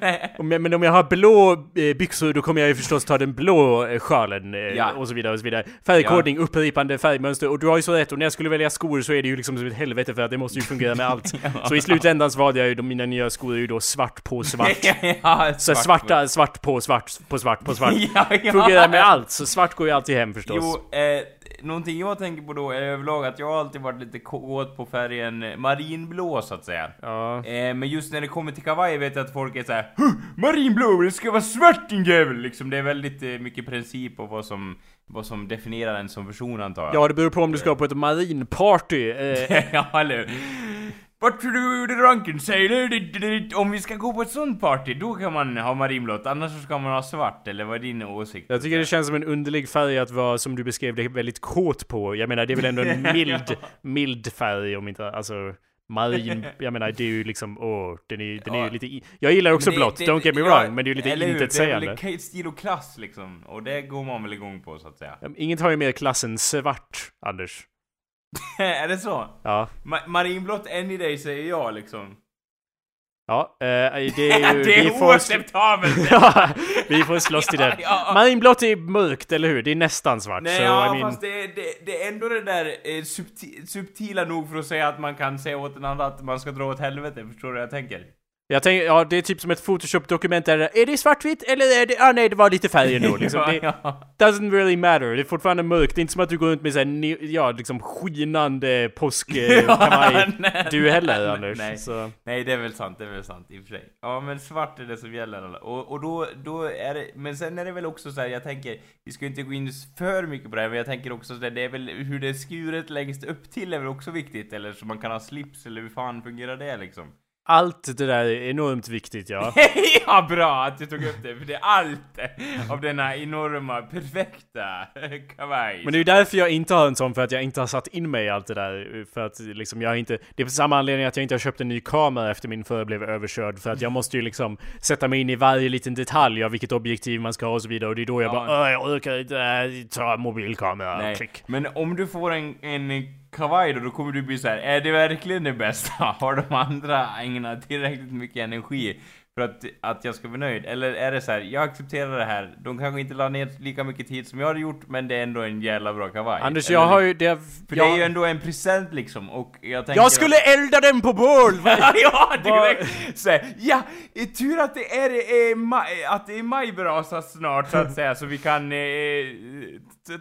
men om jag har blå eh, byxor då kommer jag ju förstås ta den blå eh, sjalen eh, Ja. och så vidare och så vidare. Färgkodning, upprepande färgmönster och du har ju så rätt och när jag skulle välja skor så är det ju liksom som ett helvete för att det måste ju fungera med allt. Så i slutändan så valde jag ju, mina nya skor är ju då svart på svart. ja, Så svarta, svart på svart på svart på svart. (laughs) Ja, ja. Fungerar med allt, så svart går ju alltid hem förstås. Jo, eh, någonting jag tänker på då är överlag att jag alltid varit lite kåt på färgen marinblå så att säga. Ja. Eh, men just när det kommer till kavaj vet jag att folk är såhär "Huh, Marinblå, det ska vara svart din jävel! Liksom, det är väldigt eh, mycket princip och vad som vad som definierar en som person antar jag. Ja, det beror på om du ska på ett marinparty. Eh, (laughs) ja, eller to do the drunken sailor? Om vi ska gå på ett sånt party, då kan man ha marinblått. Annars ska man ha svart, eller vad är din åsikt? jag tycker det känns som en underlig färg att vara, som du beskrev det, väldigt kåt på. Jag menar, det är väl ändå en (laughs) mild, mild färg om inte, alltså marin, jag menar det är ju liksom, åh, den är, den är ju Ja. lite, jag gillar också det- blått, don't get me ja, wrong, men det är ju lite intetsägande. Det är väl stil och klass liksom, och det går man väl igång på så att säga. Inget har ju mer klass än svart, Anders. (laughs) är det så? Ja. Ma- marinblått any day säger jag liksom. Ja, eh, det är (laughs) ju... det vi är får- oacceptabelt! (laughs) Ja, vi får slåss till Ja, den. ja. Marinblått är mörkt, eller hur? Det är nästan svart. Nej, så ja, I mean, fast det, är- det, det är ändå det där eh, subti, subtila nog för att säga att man kan säga åt en annan att man ska dra åt helvete, förstår du vad jag tänker? Jag tänker, ja det är typ som ett Photoshop-dokument där, är det svartvitt eller är det, ah nej det var lite färg ändå liksom. Det doesn't really matter, det är fortfarande mörkt, det är inte som att du går runt med såhär, ja liksom skinande påskkavaj. (laughs) du heller nej, Anders. Nej. Så. Nej, det är väl sant, det är väl sant i och för sig. Ja, men svart är det som gäller. Och, och då, då är det, men sen är det väl också så här, jag tänker, vi ska inte gå in för mycket på det här, men jag tänker också så där, det är väl hur det är skuret längst upp till är väl också viktigt, eller så man kan ha slips, eller hur fan fungerar det liksom? Allt det där är enormt viktigt ja. (laughs) ja, bra att du tog upp det, för det är allt av denna enorma, perfekta kavaj. Men det är ju därför jag inte har en sån, för att jag inte har satt in mig i allt det där. För att liksom jag inte... Det är på samma anledning att jag inte har köpt en ny kamera efter min förra blev överkörd. För att jag måste ju liksom sätta mig in i varje liten detalj av vilket objektiv man ska ha och så vidare. Och det är då jag Ja. bara "Åh, jag orkar inte äh, ta mobilkamera. Nej, Klick. men om du får en, en kavaj då, då kommer du bli så här: är det verkligen det bästa? (laughs) Har de andra ägnat tillräckligt mycket energi för att, att jag ska bli nöjd? Eller är det så här, jag accepterar det här, de kanske inte la ner lika mycket tid som jag hade gjort, men det är ändå en jävla bra kavaj. Anders, Eller jag har ju... Det, För jag, det är ju ändå en present liksom, och jag tänker... jag skulle elda den på bål! (laughs) ja, direkt! Så, här, ja, eh, tur att det är, är maj, att det är majbrasa snart så att säga, så vi kan eh,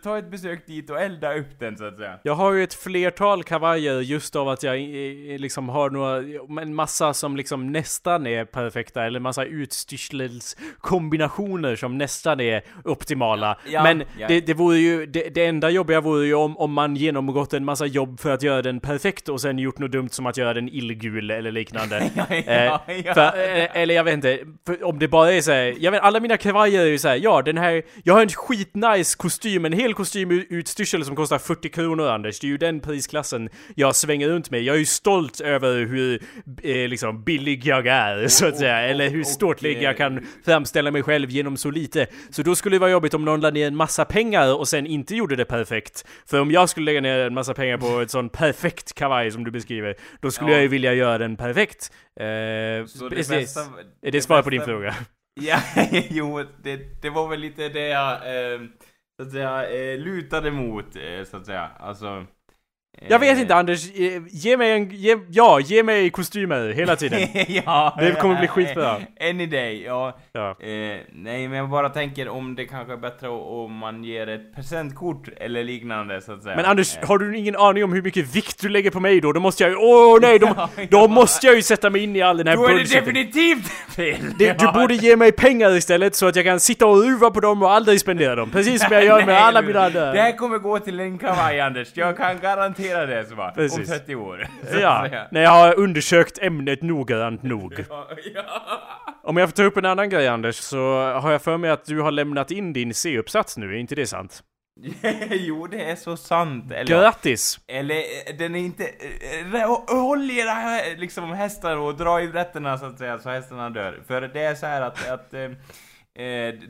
ta ett besök dit och elda upp den så att säga. Jag har ju ett flertal kavajer just av att jag eh, eh, liksom har några, en massa som liksom nästan är perfekta, eller massa utstyrselskombinationer som nästan är optimala. Ja, Men ja. Det, det vore ju, det, det enda jobbiga vore ju om, om man genomgått en massa jobb för att göra den perfekt och sen gjort något dumt som att göra den illgul eller liknande. (laughs) Ja, Eh, ja, ja. För, eh, eller jag vet inte, för om det bara är såhär, jag vet alla mina kavajer är ju såhär, ja den här, jag har en skitnice kostym, en hel kostym u- utstyrsel som kostar 40 kronor Anders, det är ju den prisklassen jag svänger runt med. Jag är ju stolt över hur eh, liksom billig jag är, (laughs) så att säga, eller hur ståtlig eh, jag kan framställa mig själv genom så lite. Så då skulle det vara jobbigt om någon la ner en massa pengar och sen inte gjorde det perfekt. För om jag skulle lägga ner en massa pengar på ett sånt perfekt kavaj som du beskriver, då skulle Ja. jag ju vilja göra den perfekt. Eh, Så det bästa- Är det svar på din fråga? Ja, (laughs) jo, det, det var väl lite det jag, eh, så att säga, eh, lutade mot, eh, så att säga. Alltså... Jag vet eh, inte Anders, ge, mig en, ge, ja, ge mig kostymer hela tiden. (laughs) ja, Det kommer bli skitbra. (laughs) Any day, ja. Ja. Eh, nej, men jag bara tänker om det kanske är bättre om man ger ett presentkort eller liknande, så att säga. Men Anders, Eh, har du ingen aning om hur mycket vikt du lägger på mig då? Då måste jag ju, åh nej, då, (laughs) Ja, då ja. måste jag ju sätta mig in i all den här Då är det definitivt fel! Det, du borde ge mig pengar istället så att jag kan sitta och ruva på dem och aldrig spendera dem. Precis som jag gör med Nej, alla mina andra. Det här kommer gå till en kavaj Anders, jag kan garantera det så? Om Precis. 30 år. Ja, när jag har undersökt ämnet noggrant nog. Ja, ja. Om jag får ta upp en annan grej Anders, så har jag för mig att du har lämnat in din C-uppsats nu, är inte det sant? (laughs) jo, det är så sant. Eller, Grattis! eller eh, den är inte... eh, eh, Håll era liksom hästar och dra i rätterna så att säga, så hästarna dör. För det är så här att... att eh,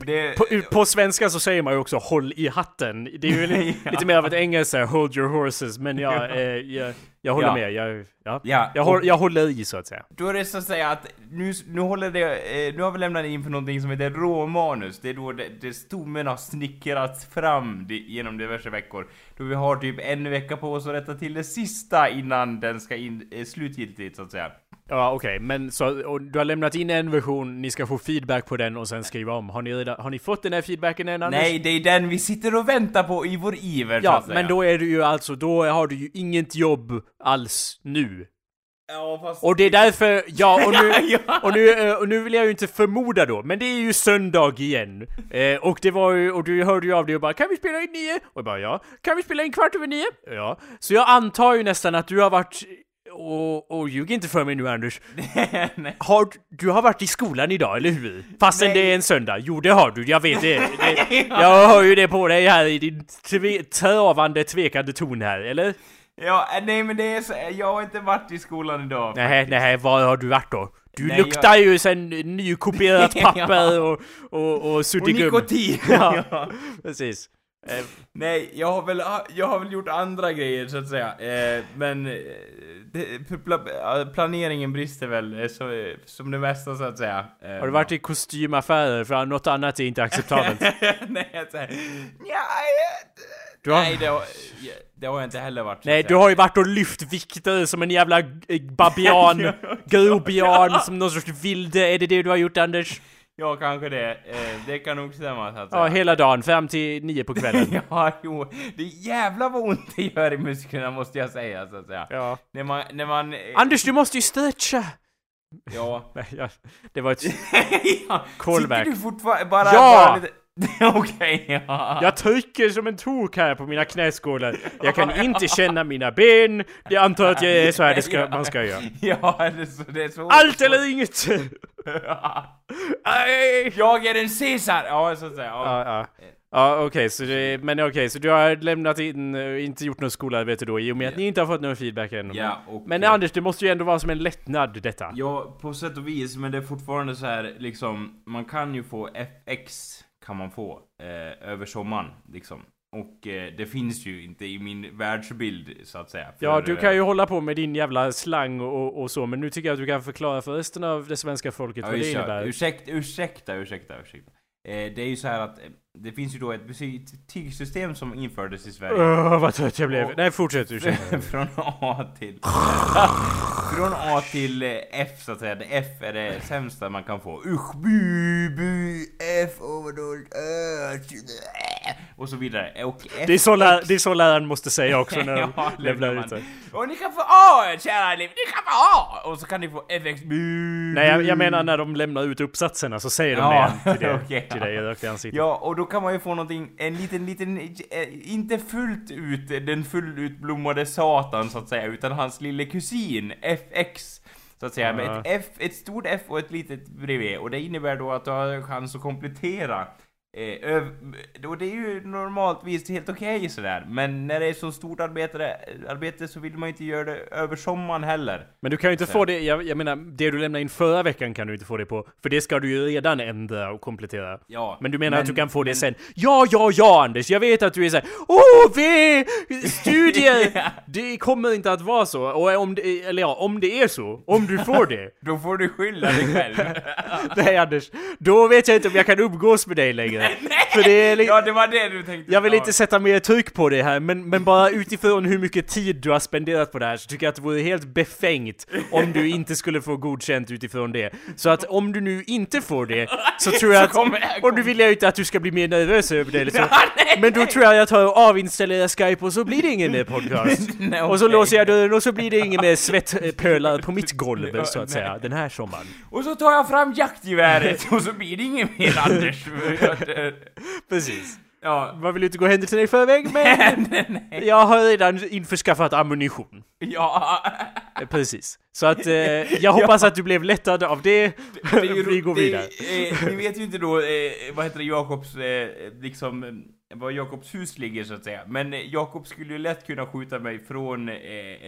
det, På, på svenska så säger man ju också 'håll i hatten' Det är ju li, (laughs) Ja. lite mer av ett engelskt 'hold your horses' men jag, (laughs) eh, jag, jag håller Ja. med, jag, ja. Ja, jag, håll, jag håller i så att säga. Då är det så att säga att nu, nu håller det, eh, nu har vi lämnat in för någonting som heter råmanus. Det är då det, det stommen har snickrats fram genom diverse veckor. Då vi har typ en vecka på oss att rätta till det sista innan den ska in eh, slutgiltigt så att säga. Ja okej, men så och du har lämnat in en version, ni ska få feedback på den och sen skriva om. Har ni, redan, har ni fått den här feedbacken än Anders? Nej, det är den vi sitter och väntar på i vår iver så Ja, att säga. men då är du ju alltså, då har du ju inget jobb alls nu. Ja, fast... Och det är därför, ja och nu, (laughs) och nu, eh, och nu vill jag ju inte förmoda då, men det är ju söndag igen. Eh, och det var ju, och du hörde ju av dig och bara 'Kan vi spela in nio?' Och jag bara 'Ja' 'Kan vi spela in kvart över nio?' Ja. Så jag antar ju nästan att du har varit, och, och ljug inte för mig nu Anders. (laughs) Nej. Har, du har varit i skolan idag, eller hur? Fastän Nej. det är en söndag. Jo, det har du, jag vet det. (laughs) det jag hör ju det på dig här i din tve, travande, tvekande ton här, eller? Ja, eh, nej men det är så, jag har inte varit i skolan idag. Nej, nej, var har du varit då? Du Nej, luktar ju sen nykopierat (laughs) papper och, och, och Och suddigum. nikotin! (laughs) Ja. ja. Precis. Eh, Nej, jag har väl, jag har väl gjort andra grejer så att säga. Eh, men eh, det, pla, ja, planeringen brister väl eh, så, eh, som det mesta så att säga. Eh, har du varit i kostymaffärer? För något annat är inte acceptabelt. (laughs) nej, jag säger, eh, Du har- Nej, det har, det har jag inte heller varit. Nej, du har ju varit och lyft vikter som en jävla eh, babian, (laughs) grobian, som någon sorts vilde. Är det det du har gjort Anders? Ja, kanske det. Eh, det kan nog stämma så att säga. Ja, hela dagen, fram till nio på kvällen. (laughs) Ja, jo. Det är jävla vad ont det gör i musklerna måste jag säga så att säga. Ja. När man, när man... eh, Anders, du måste ju stretcha! Ja. (laughs) Nej, ja, det var ett... Callback. Sitter du fortfarande bara... Ja! Bara lite... Okej, ja. Jag trycker som en tok här på mina knäskålar. Jag kan inte känna mina ben. Jag antar att jag är så här det ska, man ska göra. (laughs) Ja, det är så... Det är så Allt eller inget! Jag är en Caesar! Ja, så att säga. Ja. Ja, ja. Okej, så det, men okej, så du har lämnat in, eh, inte gjort något skolarbete då i och med att ni inte har fått någon feedback än. Ja, och... Men Anders, det måste ju ändå vara som en lättnad detta. Ja, på sätt och vis, men det är fortfarande så här liksom, man kan ju få FX, kan man få, eh, över sommaren, liksom. Och eh, det finns ju inte i min världsbild, så att säga. Ja, För, du eh, kan ju hålla på med din jävla slang och, och så, men nu tycker jag att du kan förklara för resten av det svenska folket Ja, vad det ja. innebär. Ursäkta, ursäkta, ursäkta, ursäkta. Eh, det är ju så här att eh, det finns ju då ett betygssystem som infördes i Sverige. Öh, vad trött jag blev. Och- Nej, fortsätt, ursäkta. (laughs) Från A till... (laughs) Från A till eh, F så att säga. F är det sämsta man kan få. Usch, bu, bu, F, overdåligt, ö, ä, (laughs) och så vidare. Och Det är, så det är så läraren måste säga också (laughs) när de Ja, levlar ut det. Och ni kan få A, kära elever, ni kan få A! Och så kan ni få FX, Nej, jag, jag menar när de lämnar ut uppsatserna så säger de Ja, det till, det, (laughs) okej. till dig rakt i ansiktet. Ja, och då kan man ju få någonting, en liten, liten, eh, inte fullt ut den fullutblommade satan så att säga, utan hans lille kusin, FX. Så att säga, med ett F, ett stort F och ett litet bredvid. Och det innebär då att du har chans att komplettera. Eh, och det är ju normaltvis helt okej sådär, men när det är så stort arbete, arbete så vill man ju inte göra det över sommaren heller. Men du kan ju inte få det, jag, jag menar, det du lämnade in förra veckan kan du inte få det på. För det ska du ju redan ändra och komplettera. Ja, Men du menar att du kan få det men- sen? Ja, ja, ja Anders! Jag vet att du är såhär Åh, vi studier! (laughs) Ja. Det kommer inte att vara så. Och om det, eller ja, om det är så, om du får det. (laughs) Då får du skylla dig själv. (laughs) Nej Anders, då vet jag inte om jag kan umgås med dig längre. (laughs) För det är li- ja, det var det du tänkte. Jag vill Ja. inte sätta mer tryck på det här, men, men bara utifrån hur mycket tid du har spenderat på det här så tycker jag att det vore helt befängt om du (laughs) inte skulle få godkänt utifrån det. Så att om du nu inte får det, så (laughs) tror jag att... Och nu vill jag ju inte att du ska bli mer nervös över det eller så. Nej, Men då tror jag att jag tar och avinstallerar Skype och så blir det ingen mer podcast. Nej, Och så låser jag dörren och så blir det ingen mer svettpölar på mitt golv så att säga, den här sommaren. Och så tar jag fram jaktgeväret och så blir det ingen mer Anders. (laughs) Precis. ja. Man vill ju inte gå händelserna i förväg, men (laughs) Nej. jag har redan införskaffat ammunition. Ja. Eh, Precis. Så att eh, jag (laughs) hoppas att du blev lättad av det. Det ju Vi går det- vidare. eh, ni vet ju inte då, eh, vad heter det, Jakobs, eh, liksom, var Jakobs hus ligger så att säga. Men eh, Jakob skulle ju lätt kunna skjuta mig från eh,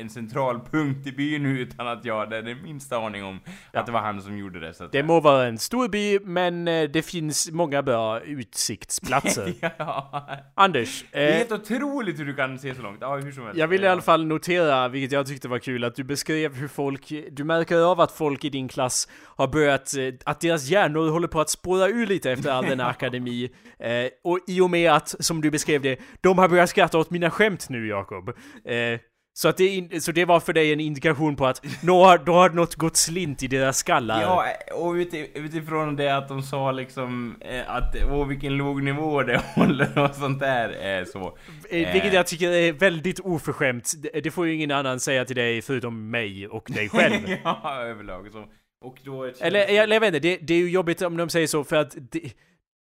en central punkt i byn (laughs) utan att jag hade den minsta aning om att det var han som gjorde det. Så att Det må vara en stor by, men eh, det finns många bra utsiktsplatser. (laughs) ja. Anders, Det är eh, helt otroligt hur du kan se så långt. Ja, hur som helst. jag vill i alla fall notera, vilket jag tyckte var kul, att du beskrev hur folk, du märker av att folk i din klass har börjat, eh, att deras hjärnor håller på att spåra ur lite efter all (laughs) denna akademi. Eh, och i och med att, som du beskrev det, de har börjat skratta åt mina skämt nu Jakob. Eh, Så, att det, så det var för dig en indikation på att nå har, då har något gått slint i deras skallar? Ja, och uti- utifrån det att de sa liksom eh, att åh vilken låg nivå det (laughs) håller och sånt där eh, så. Eh, Vilket jag tycker är väldigt oförskämt. Det, det får ju ingen annan säga till dig förutom mig och dig själv. (laughs) ja, överlag så. Och då... Eller jag, jag vet inte, det, det är ju jobbigt om de säger så för att det,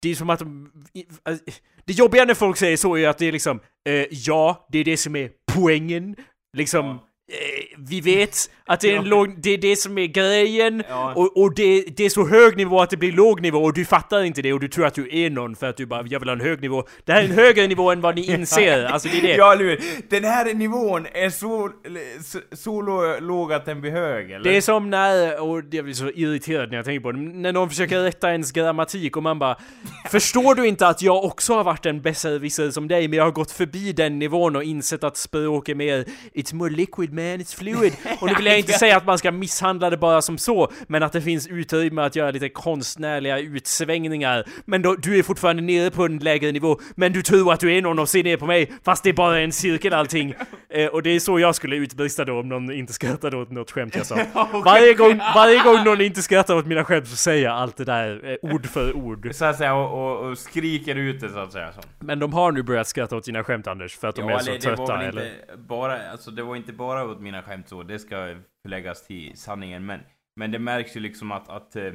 det är som att de... Det jobbiga när folk säger så är att det är liksom eh, ja, det är det som är poängen. Liksom, Ja eh, vi vet att det är en låg, det är det som är grejen Ja. och, och det, det är så hög nivå att det blir låg nivå och du fattar inte det och du tror att du är någon för att du bara jag vill ha en hög nivå. Det här är en högre nivå än vad ni (laughs) inser, alltså det är det. Ja, eller hur? Den här nivån är så, så, så lå- låg att den blir hög, eller? Det är som när, och jag blir så irriterad när jag tänker på det, när någon försöker rätta ens grammatik och man bara Förstår du inte att jag också har varit en besserwisser som dig, men jag har gått förbi den nivån och insett att språk är mer It's more liquid man, it's fluid. (laughs) Och nu vill jag inte säga att man ska misshandla det bara som så, men att det finns utrymme att göra lite konstnärliga utsvängningar. Men då, du är fortfarande nere på en lägre nivå, men du tror att du är någon och ser ner på mig, fast det är bara en cirkel allting. (laughs) Eh, och det är så jag skulle utbrista då om någon inte skrattade åt något skämt jag sa. (laughs) Varje gång, varje gång någon inte skrattar åt mina skämt så säger jag allt det där eh, ord för ord. Så att säga, och, och, och skriker ut det så att säga. Så. Men de har nu börjat skratta åt dina skämt Anders, för att de är så trötta eller? bara, alltså det var inte bara åt mina skämt så, det ska förläggas till sanningen, men, men det märks ju liksom att, att eh,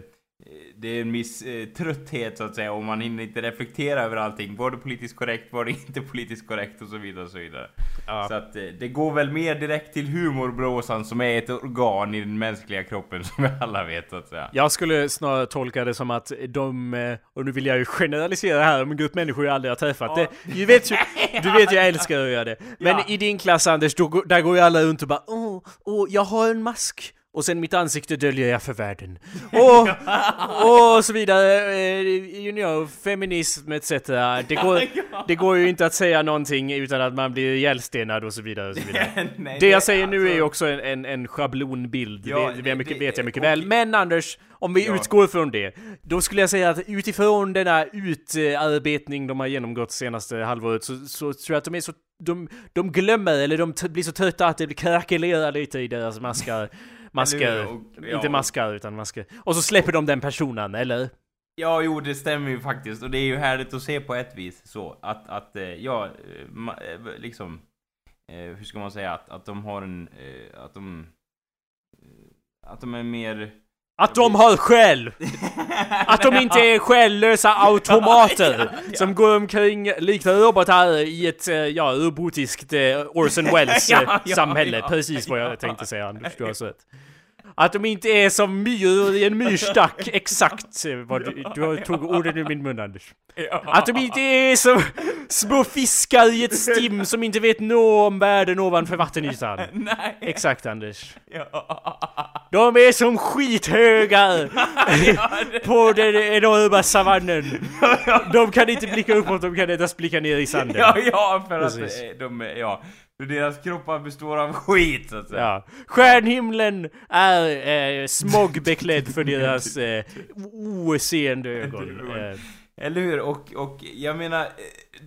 det är en viss eh, trötthet så att säga, och man hinner inte reflektera över allting. Var det politiskt korrekt, var det inte politiskt korrekt och så vidare och så vidare. Ja. Så att eh, det går väl mer direkt till humorblåsan som är ett organ i den mänskliga kroppen (laughs) som vi alla vet så att säga. Jag skulle snarare tolka det som att de, eh, och nu vill jag ju generalisera här om en grupp människor jag aldrig har träffat. Ja. Det, du, vet ju, (laughs) du vet ju jag älskar att göra det. Men Ja. i din klass Anders, då, där går ju alla runt och bara åh, åh, jag har en mask. Och sen mitt ansikte döljer jag för världen. (laughs) Och, och så vidare. eh, You know, feminism etc. Det går, (laughs) det går ju inte att säga någonting utan att man blir ihjälstenad och så vidare. Och så vidare. (laughs) Nej, Det jag säger nu är ju alltså- också en, en, en schablonbild, Ja, det, det, mycket, vet jag mycket väl. Men Anders, om vi Ja. utgår från det, då skulle jag säga att utifrån denna utarbetning de har genomgått senaste halvåret så, så tror jag att de är så de, de glömmer, eller de blir så trötta att det krackelerar lite i deras maskar. Hur? Och- ja, inte maskar, utan masker. Och så släpper de den personen, eller? Ja, jo, det stämmer ju faktiskt. Och det är ju härligt att se på ett vis så. Att, att eh, ja, eh, eh, liksom... Hur ska man säga? Att, att de har en... Att de... Att de är mer... Att de har själ! Att de inte är själlösa automater (laughs) som går omkring likna robotar i ett, eh, ja, robotiskt eh, Orson Welles (laughs) eh. Precis vad jag tänkte säga Anders, du har så rätt. Att de inte är som myror i en myrstack, (laughs) exakt eh, vad du, du tog orden ur min mun Anders. Att de inte är som små fiskar i ett stim som inte vet nå om världen ovanför vattenytan. (laughs) Nej! Exakt Anders. De är som skithögar (laughs) på den enorma savannen. De kan inte blicka uppåt, de kan endast blicka ner i sanden. Ja, ja, för att Precis. de, ja. Deras kroppar består av skit, så att säga. Ja. Stjärnhimlen är eh, smogbeklädd för deras eh, oseende ögon. Eh, Eller hur? Och, och jag menar, eh,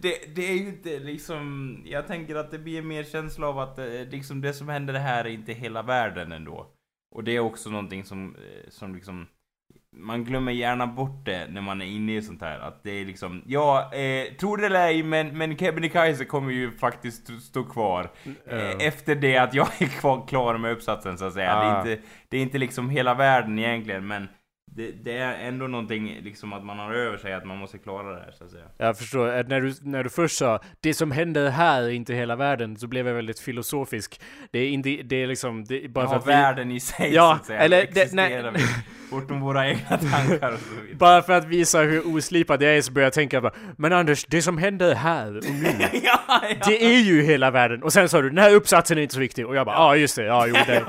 det, det är ju inte liksom... Jag tänker att det blir mer känsla av att eh, liksom det som händer här är inte hela världen ändå. Och det är också någonting som, eh, som liksom... Man glömmer gärna bort det när man är inne i sånt här. Att det är liksom, ja, eh, tror det eller ej, men, men Kebnekaise kommer ju faktiskt st- stå kvar. Ja. Eh, efter det att jag (laughs) är kvar, klar med uppsatsen så att säga. Det, Ah. är inte, det är inte liksom hela världen egentligen, men det, det är ändå någonting liksom att man har över sig att man måste klara det här så att säga. Jag förstår, att när du, när du först sa det som händer här är inte hela världen, så blev jag väldigt filosofisk. Det är inte, det är liksom, det är bara för Ja, att vi, världen i sig Ja, så att säga. eller det- existerar nej. vi bortom våra egna tankar och så vidare. bara för att visa hur oslipad jag är så börjar jag tänka bara, men Anders, det som händer här och nu, (laughs) ja, ja. det är ju hela världen. Och sen sa du, den här uppsatsen är inte så viktig. Och jag bara, ja ah, just det, ja jo det,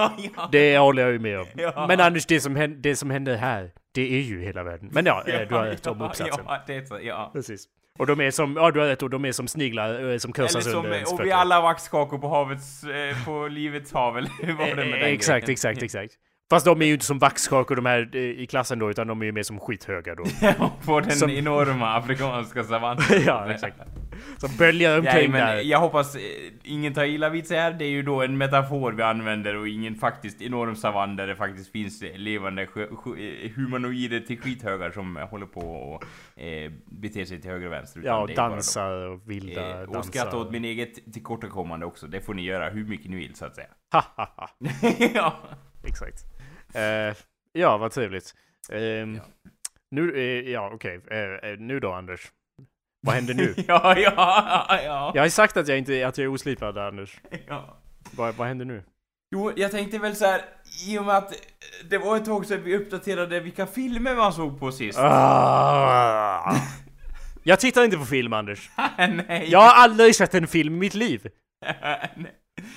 (laughs) det håller jag ju med om. Men Anders, det som, händer, det som händer här, det är ju hela världen. Men ja, (laughs) eh, du har rätt om ja, uppsatsen. Ja, det är så, ja. Precis. Och de är som, ja du har rätt, och de är som sniglar eh, som som, under ens och vi fötter. alla vaxkakor på havets, eh, på (laughs) livets hav, eller hur var det med Eh, den Exakt, grejen? exakt, exakt. Fast de är ju inte som vaxkakor de här eh, i klassen då, utan de är ju mer som skithöga då. (laughs) Ja, på den Som- enorma afrikanska savannen. ja, exakt. Som böljar Nej, omkring men där. jag hoppas eh, ingen tar illa vid sig här. Det är ju då en metafor vi använder och ingen faktiskt enorm savann där det faktiskt finns eh, levande eh, humanoider till skithögar som håller på och eh, beter sig till höger och vänster. Ja, de. dansar och vilda Eh, och skratta åt min eget tillkortakommande också. Det får ni göra hur mycket ni vill så att säga. Ha, ha, ha. ja. Exakt. Eh, ja, vad trevligt. Ehm, Ja. Nu, eh, ja okej. Eh, nu då Anders. Vad händer nu? (laughs) ja, ja, ja. Jag har ju sagt att jag inte att jag är oslipad Anders. (laughs) ja. Vad, vad händer nu? Jo, jag tänkte väl så här, i och med att det var ett tag sedan vi uppdaterade vilka filmer man såg på sist. Ah. Jag tittar inte på film Anders. (laughs) Nej. Jag har aldrig sett en film i mitt liv.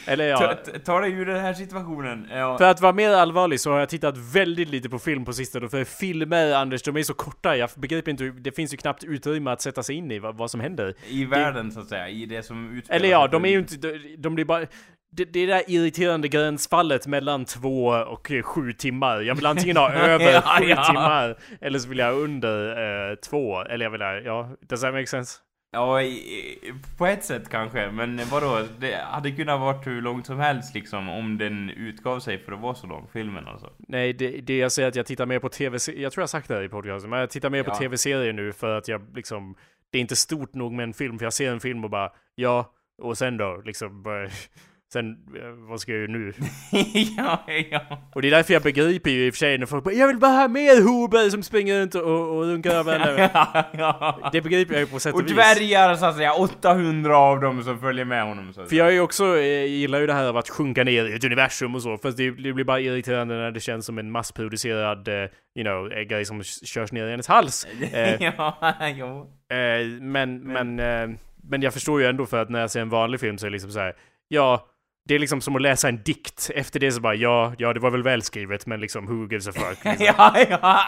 Eller Ta, ja. ta- ta dig ur den här situationen. Ja. För att vara mer allvarlig så har jag tittat väldigt lite på film på sistone. För filmer Anders, de är så korta. Jag begriper inte, det finns ju knappt utrymme att sätta sig in i vad, vad som händer. I världen så att säga, i det som utspelar Eller ja, de är ju inte, de, de blir bara... Det, det är det där irriterande gränsfallet mellan två och sju timmar. Jag vill antingen ha (laughs) över Ja, sju ja. timmar, eller så vill jag ha under eh, två. Eller jag vill ha, ja, does that make sense? Ja, på ett sätt kanske, men vadå? Det hade kunnat varit hur långt som helst liksom, om den utgav sig för att vara så lång, filmen alltså. Nej, det, det jag säger att jag tittar mer på tv Jag tror jag sagt det här i podcasten, men jag tittar mer på Ja. tv-serier nu för att jag liksom... Det är inte stort nog med en film, för jag ser en film och bara ja, och sen då liksom... Bara, sen, eh, vad ska jag göra nu? (laughs) ja, ja. Och det är därför jag begriper ju i och för sig när folk bara Jag vill bara ha mer Hober som springer runt och, och runkar över (laughs) ja, ja. Det begriper jag ju på sätt och, Och vis. dvärgar så att säga, 800 av dem som följer med honom så att För jag är ju också, eh, gillar ju det här av att sjunka ner i ett universum och så, fast det, det blir bara irriterande när det känns som en massproducerad, eh, you know, grej som körs ner i hennes hals. (laughs) Ja, jo. Men, men, eh, men jag förstår ju ändå för att när jag ser en vanlig film så är det liksom så här, ja, det är liksom som att läsa en dikt. Efter det så bara, ja, ja, det var väl välskrivet, men liksom, who gives a fuck? (laughs) Liksom. ja, ja.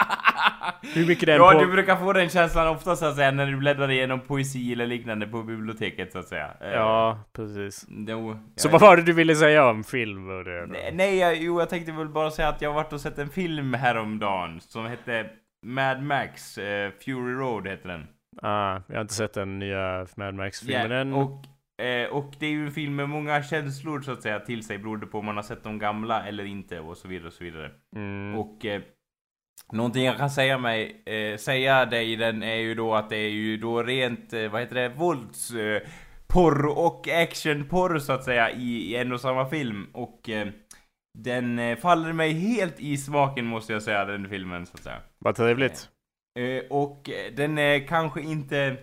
Hur mycket den Ja, på... du brukar få den känslan ofta så att säga när du bläddrar igenom poesi eller liknande på biblioteket så att säga. Eh, Ja, precis. Jo, Så vad var det du ville säga om film och det? då? Nej, jag, jo, jag tänkte väl bara säga att jag har varit och sett en film häromdagen som hette Mad Max, eh, Fury Road heter den. Ah, jag har inte sett den nya Mad Max-filmen Ja, än. och, eh, och det är ju en film med många känslor så att säga till sig beroende på om man har sett de gamla eller inte och så vidare och så vidare. Mm. Och eh, någonting jag kan säga mig, eh, säga dig i den är ju då att det är ju då rent, eh, vad heter det, vålds... Eh, porr och actionporr så att säga i, i en och samma film och eh, den eh, faller mig helt i smaken måste jag säga den filmen så att säga. Vad trevligt. Eh, och den är kanske inte...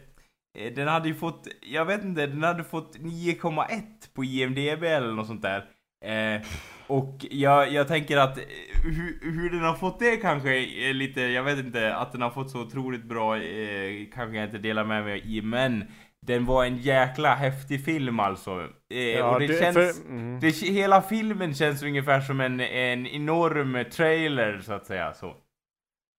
eh, Den hade ju fått, jag vet inte, den hade fått 9,1 på IMDB eller något sånt där. Eh, och jag, jag tänker att eh, hur, hur den har fått det kanske är lite, jag vet inte, att den har fått så otroligt bra eh, kanske jag inte delar med mig i, men den var en jäkla häftig film alltså. Eh, och det, det- känns... för- mm. Det, hela filmen känns ungefär som en, en enorm trailer så att säga så.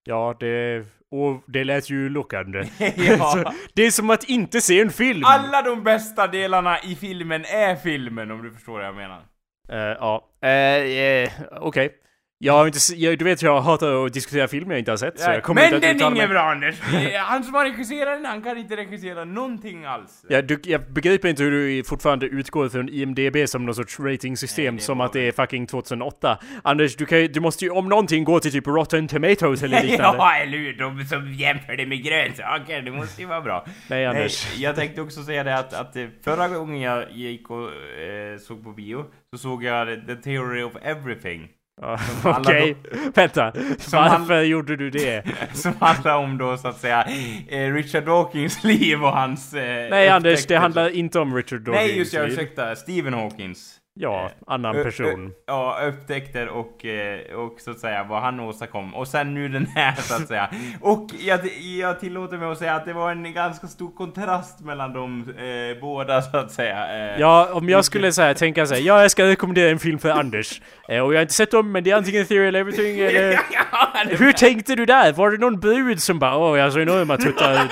Ja, det... Och det lät ju lockande. (laughs) Ja. Det är som att inte se en film. Alla de bästa delarna i filmen är filmen om du förstår vad jag menar. Eh, ja, uh, uh, okej. Jag har inte, jag, du vet jag hatar att diskutera filmer jag inte har sett. Så jag kommer Men inte den är inget bra Anders! (laughs) Han som har regisserat den, han kan inte regissera någonting alls. Ja, du, jag begriper inte hur du fortfarande utgår från IMDB som någon sorts ratingsystem Nej, som att det är fucking 2008. Anders, du, kan, du måste ju om någonting gå till typ Rotten Tomatoes eller (laughs) liknande. ja, eller hur? De som jämför det med grönsaker, det måste ju vara bra. Nej, Anders. Nej, jag tänkte också säga det att, att eh, förra gången jag gick och eh, såg på bio, så såg jag The Theory of Everything. (laughs) Okej, vänta. Som Varför gjorde du det? (laughs) Som handlar om då så att säga eh, Richard Dawkins (laughs) liv och hans... Eh, Nej Anders, det handlar inte om Richard Dawkins Nej just jag ursäkta, Stephen Hawkins. Ja, annan Ö- person. ö- Ja, upptäckter och, eh, och så att säga vad han åstadkom. Och sen nu den här så att säga. (laughs) Och jag, jag tillåter mig att säga att det var en ganska stor kontrast mellan de eh, båda så att säga. Eh, Ja, om jag skulle säga, tänka säga, ja jag ska rekommendera en film för Anders. (laughs) Eh, och jag har inte sett dem, men det är antingen Theory eller Everything eller... (laughs) ja, Hur tänkte du där? Var det någon brud som bara åh jag har så enorma tuttar?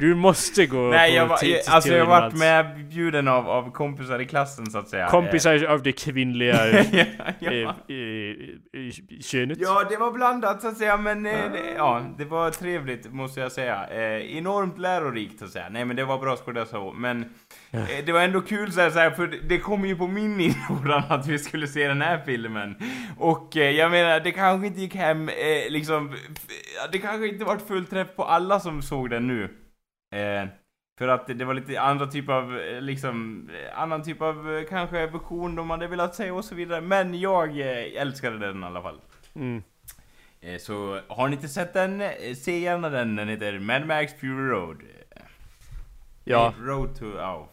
Du måste gå Nej, på jag, var, jag, alltså jag har varit med bjuden av, av kompisar i klassen så att säga. Kompisar av det kvinnliga (laughs) ja, ja. eh, eh, könet. ja, det var blandat så att säga, men eh, det, ja, det var trevligt måste jag säga. Eh, enormt lärorikt så att säga. Nej, men det var bra skulle jag säga. Men eh, det var ändå kul så här, så här, för det- kom ju på min (laughs) inrådan att vi skulle se den här filmen. Och eh, jag menar, det kanske inte gick hem liksom, det kanske inte vart full träff på alla som såg den nu. Eh, för att det var lite andra typ av, eh, liksom, eh, annan typ av eh, kanske version de hade velat säga och så vidare. Men jag älskade den i alla fall. Mm. Så har ni inte sett den, se gärna den. Den heter Mad Max Fury Road. Ja. Road to... Oh.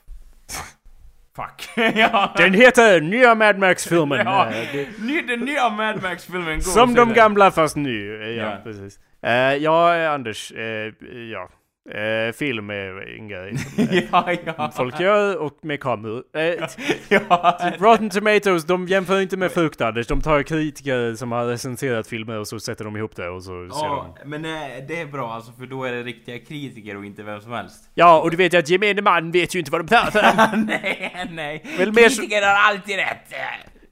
Fuck. (laughs) ja. Den heter nya Mad Max-filmen. Ja, ny, den nya Mad Max-filmen. Som de gamla fast nu. Eh, Ja, Ja. precis. Eh, ja, Anders. eh, ja. Eh, film är en grej som eh, (laughs) ja, ja. folk gör och med kameror. Eh, (laughs) ja. Rotten Tomatoes, de jämför inte med frukt Anders. De tar kritiker som har recenserat filmer och så sätter de ihop det och så ser de. men eh, det är bra alltså för då är det riktiga kritiker och inte vem som helst. Ja, och du vet ju att gemene man vet ju inte vad de pratar om. (laughs) nej, nej. Väl mer så- Kritiker har alltid rätt.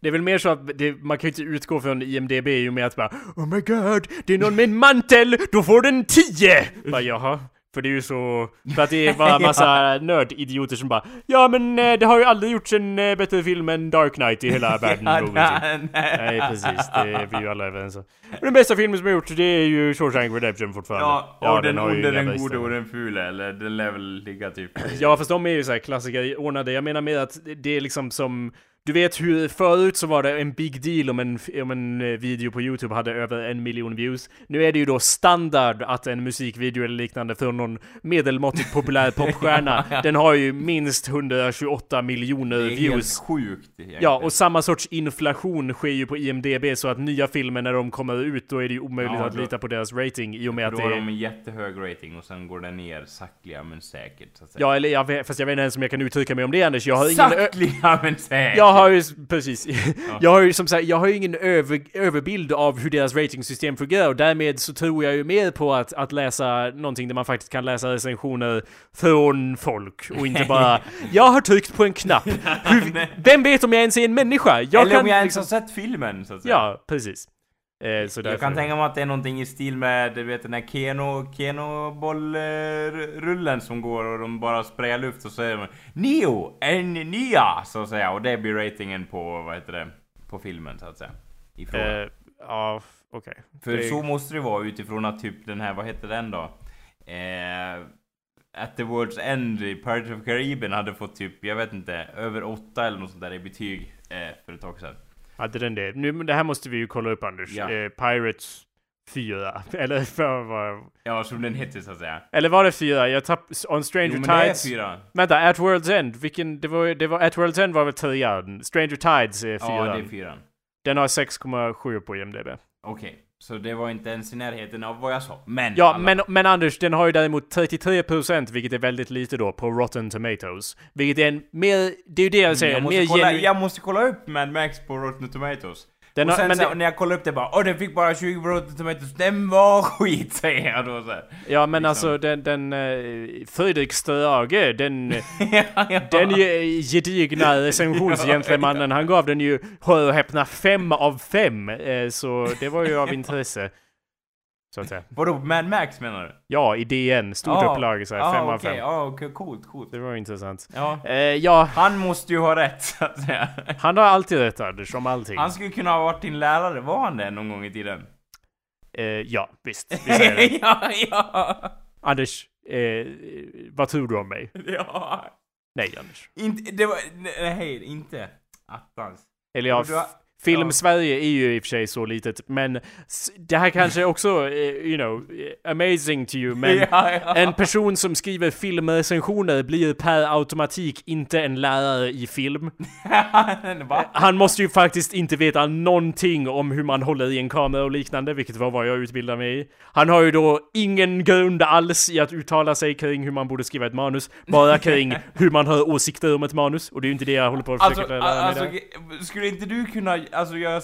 Det är väl mer så att det, man kan ju inte utgå från IMDB ju med att bara Oh my god, det är någon med en mantel, då får den 10! Bara jaha. För det är ju så, för att det är bara (laughs) massa nördidioter som bara Ja men eh, det har ju aldrig gjorts en eh, bättre film än Dark Knight i hela (laughs) världen någonsin. nej, Nej precis, det är vi ju alla överens om. Den bästa filmen som har gjorts det är ju Shawshank Redemption fortfarande. Ja, och den har ju onde, den gode och den fule, eller den lär väl ligga typ... Ja fast de är ju såhär klassiker ordnade. Jag menar mer att det är liksom som du vet hur förut så var det en big deal om en, om en eh, video på Youtube hade över en miljon views. Nu är det ju då standard att en musikvideo eller liknande från någon medelmåttigt populär (laughs) popstjärna, den har ju minst 128 miljoner Det är helt views. sjukt egentligen. Ja, och samma sorts inflation sker ju på IMDB så att nya filmer när de kommer ut, då är det ju omöjligt Ja, att då- lita på deras rating i och med att Då det har är... de en jättehög rating och sen går den ner sakliga men säkert så att säga. Ja, eller jag vet, fast jag vet inte ens om jag kan uttrycka mig om det Anders. Jag har ingen... Sakliga men säkert! Jag har ju, precis. (laughs) Jag har ju som sagt, jag har ju ingen över, överbild av hur deras ratingsystem fungerar och därmed så tror jag ju mer på att, att läsa någonting där man faktiskt kan läsa recensioner från folk och inte (laughs) bara Jag har tryckt på en knapp. (laughs) Hur, vem vet om jag ens är en människa? Jag Eller kan, om jag ens liksom- har sett filmen så att säga. Ja, precis. Eh, så Jag kan tänka mig att det är någonting i stil med, du vet den här Keno, Keno-bollrullen som går och de bara sprayar luft och så säger de Neo, en nya! Så att säga. Och det blir ratingen på, vad heter det, på filmen så att säga. I fråga. eh, Ja, okej. För det- så måste det vara utifrån att typ den här, vad heter den då? Eh, At the World's End i Pirates of Caribbean hade fått typ, jag vet inte, över åtta eller något sånt där i betyg eh, för ett tag sedan. Hade den det? Nu, det här måste vi ju kolla upp Anders. Ja. Eh, Pirates 4. (laughs) Eller för vad... Ja, som den heter så att säga. Eller var det 4? Jag tapp... On Stranger Jo men det är Tides. fyra. Vänta, At World's End. Vilken... Det var, det var... At World's End var väl 3 Stranger Tides är 4 Ja, det är fyran. Den har 6,7 på IMDB. Okej, så det var inte ens i närheten av vad jag sa. Men... Ja, alla- men, men Anders, den har ju däremot 33% vilket är väldigt lite då på Rotten Tomatoes. Vilket är en mer... Det är ju det jag säger, jag måste, mer kolla, genu- jag måste kolla upp Mad Max på Rotten Tomatoes. Den och har- sen men så, när jag kollade upp det bara Åh den fick bara 20 på Rotten Tomatoes, den var (laughs) skit säger jag då så här. Ja men liksom. alltså den, den uh, Fredrik Strage, den, (laughs) ja, ja. den ge- gedigna recensionsgentlemannen, (laughs) han gav den ju, hör och häpna, fem av fem. Eh, så det var ju av intresse. Så att säga. Vadå, Mad Max menar du? Ja, i DN, stort Ja. upplag så här, Ja, fem av okej, fem. Ja, okej, coolt, coolt. Det var intressant. Ja. Eh, ja, Han måste ju ha rätt, så att säga. han har alltid rätt Anders, om allting. Han skulle kunna ha varit din lärare, var han det någon gång i tiden? Eh, ja, visst. Vi säger (laughs) det. ja, ja. Anders, eh, vad tror du om mig? Ja. Nej Anders. Inte, det var, nej, inte. Attans. Eller ja, Du har- f- Film. Sverige är ju i och för sig så litet, men det här kanske också, eh, you know, eh, amazing to you, men (laughs) ja, ja. en person som skriver filmrecensioner blir per automatik inte en lärare i film. (laughs) Han måste ju faktiskt inte veta någonting om hur man håller i en kamera och liknande, vilket var vad jag utbildade mig i. Han har ju då ingen grund alls i att uttala sig kring hur man borde skriva ett manus, bara (laughs) kring hur man har åsikter om ett manus, och det är ju inte det jag håller på att Alltså, försöka lära mig alltså, där. skulle inte du kunna, alltså jag,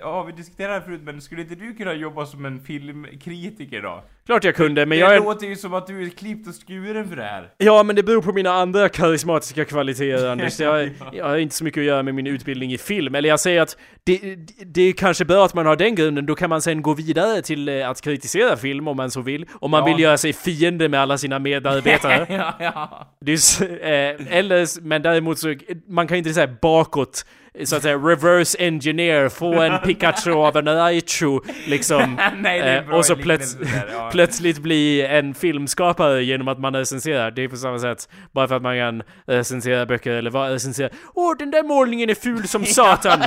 ja vi diskuterade det här förut, men skulle inte du kunna jobba som en filmkritiker då? Klart jag kunde, men det jag är... låter ju som att du är klippt och skuren för det här. Ja, men det beror på mina andra karismatiska kvaliteter (laughs) Anders. Jag, jag har inte så mycket att göra med min utbildning i film. Eller jag säger att det, det är kanske bra att man har den grunden, då kan man sen gå vidare till eh, att kritisera film om man så vill. Om man Ja. vill göra sig fiende med alla sina medarbetare. (laughs) ja, ja. Det är, eh, eller, men däremot så, man kan inte säga bakåt, så att säga reverse engineer, få en (laughs) Pikachu av en Raichu, liksom. (laughs) Nej, eh, och så plöts- där, ja. (laughs) plötsligt bli en filmskapare genom att man recenserar. Det är på samma sätt, bara för att man kan recensera böcker eller vad recensera. Åh, den där målningen är ful som satan!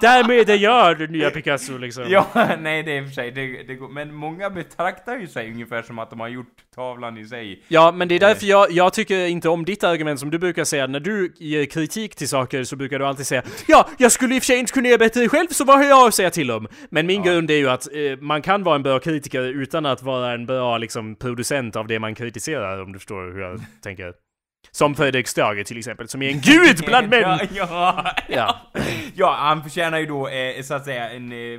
Därmed är jag den nya Picasso liksom. Ja, nej det är i och för sig, det, det går, men många betraktar ju sig ungefär som att de har gjort tavlan i sig. Ja, men det är därför jag, jag tycker inte om ditt argument som du brukar säga. När du ger kritik till saker så brukar du alltid säga Ja, jag skulle i och för sig inte kunna göra bättre själv, så vad har jag att säga till om? Men min Ja. grund är ju att eh, man kan vara en bra kritiker utan att vara en bra liksom, producent av det man kritiserar, om du förstår hur jag (laughs) tänker. Som Fredrik Stage till exempel, som är en gud bland (laughs) män! Ja, ja, Ja. ja, han förtjänar ju då eh, så att säga en... Eh, eh,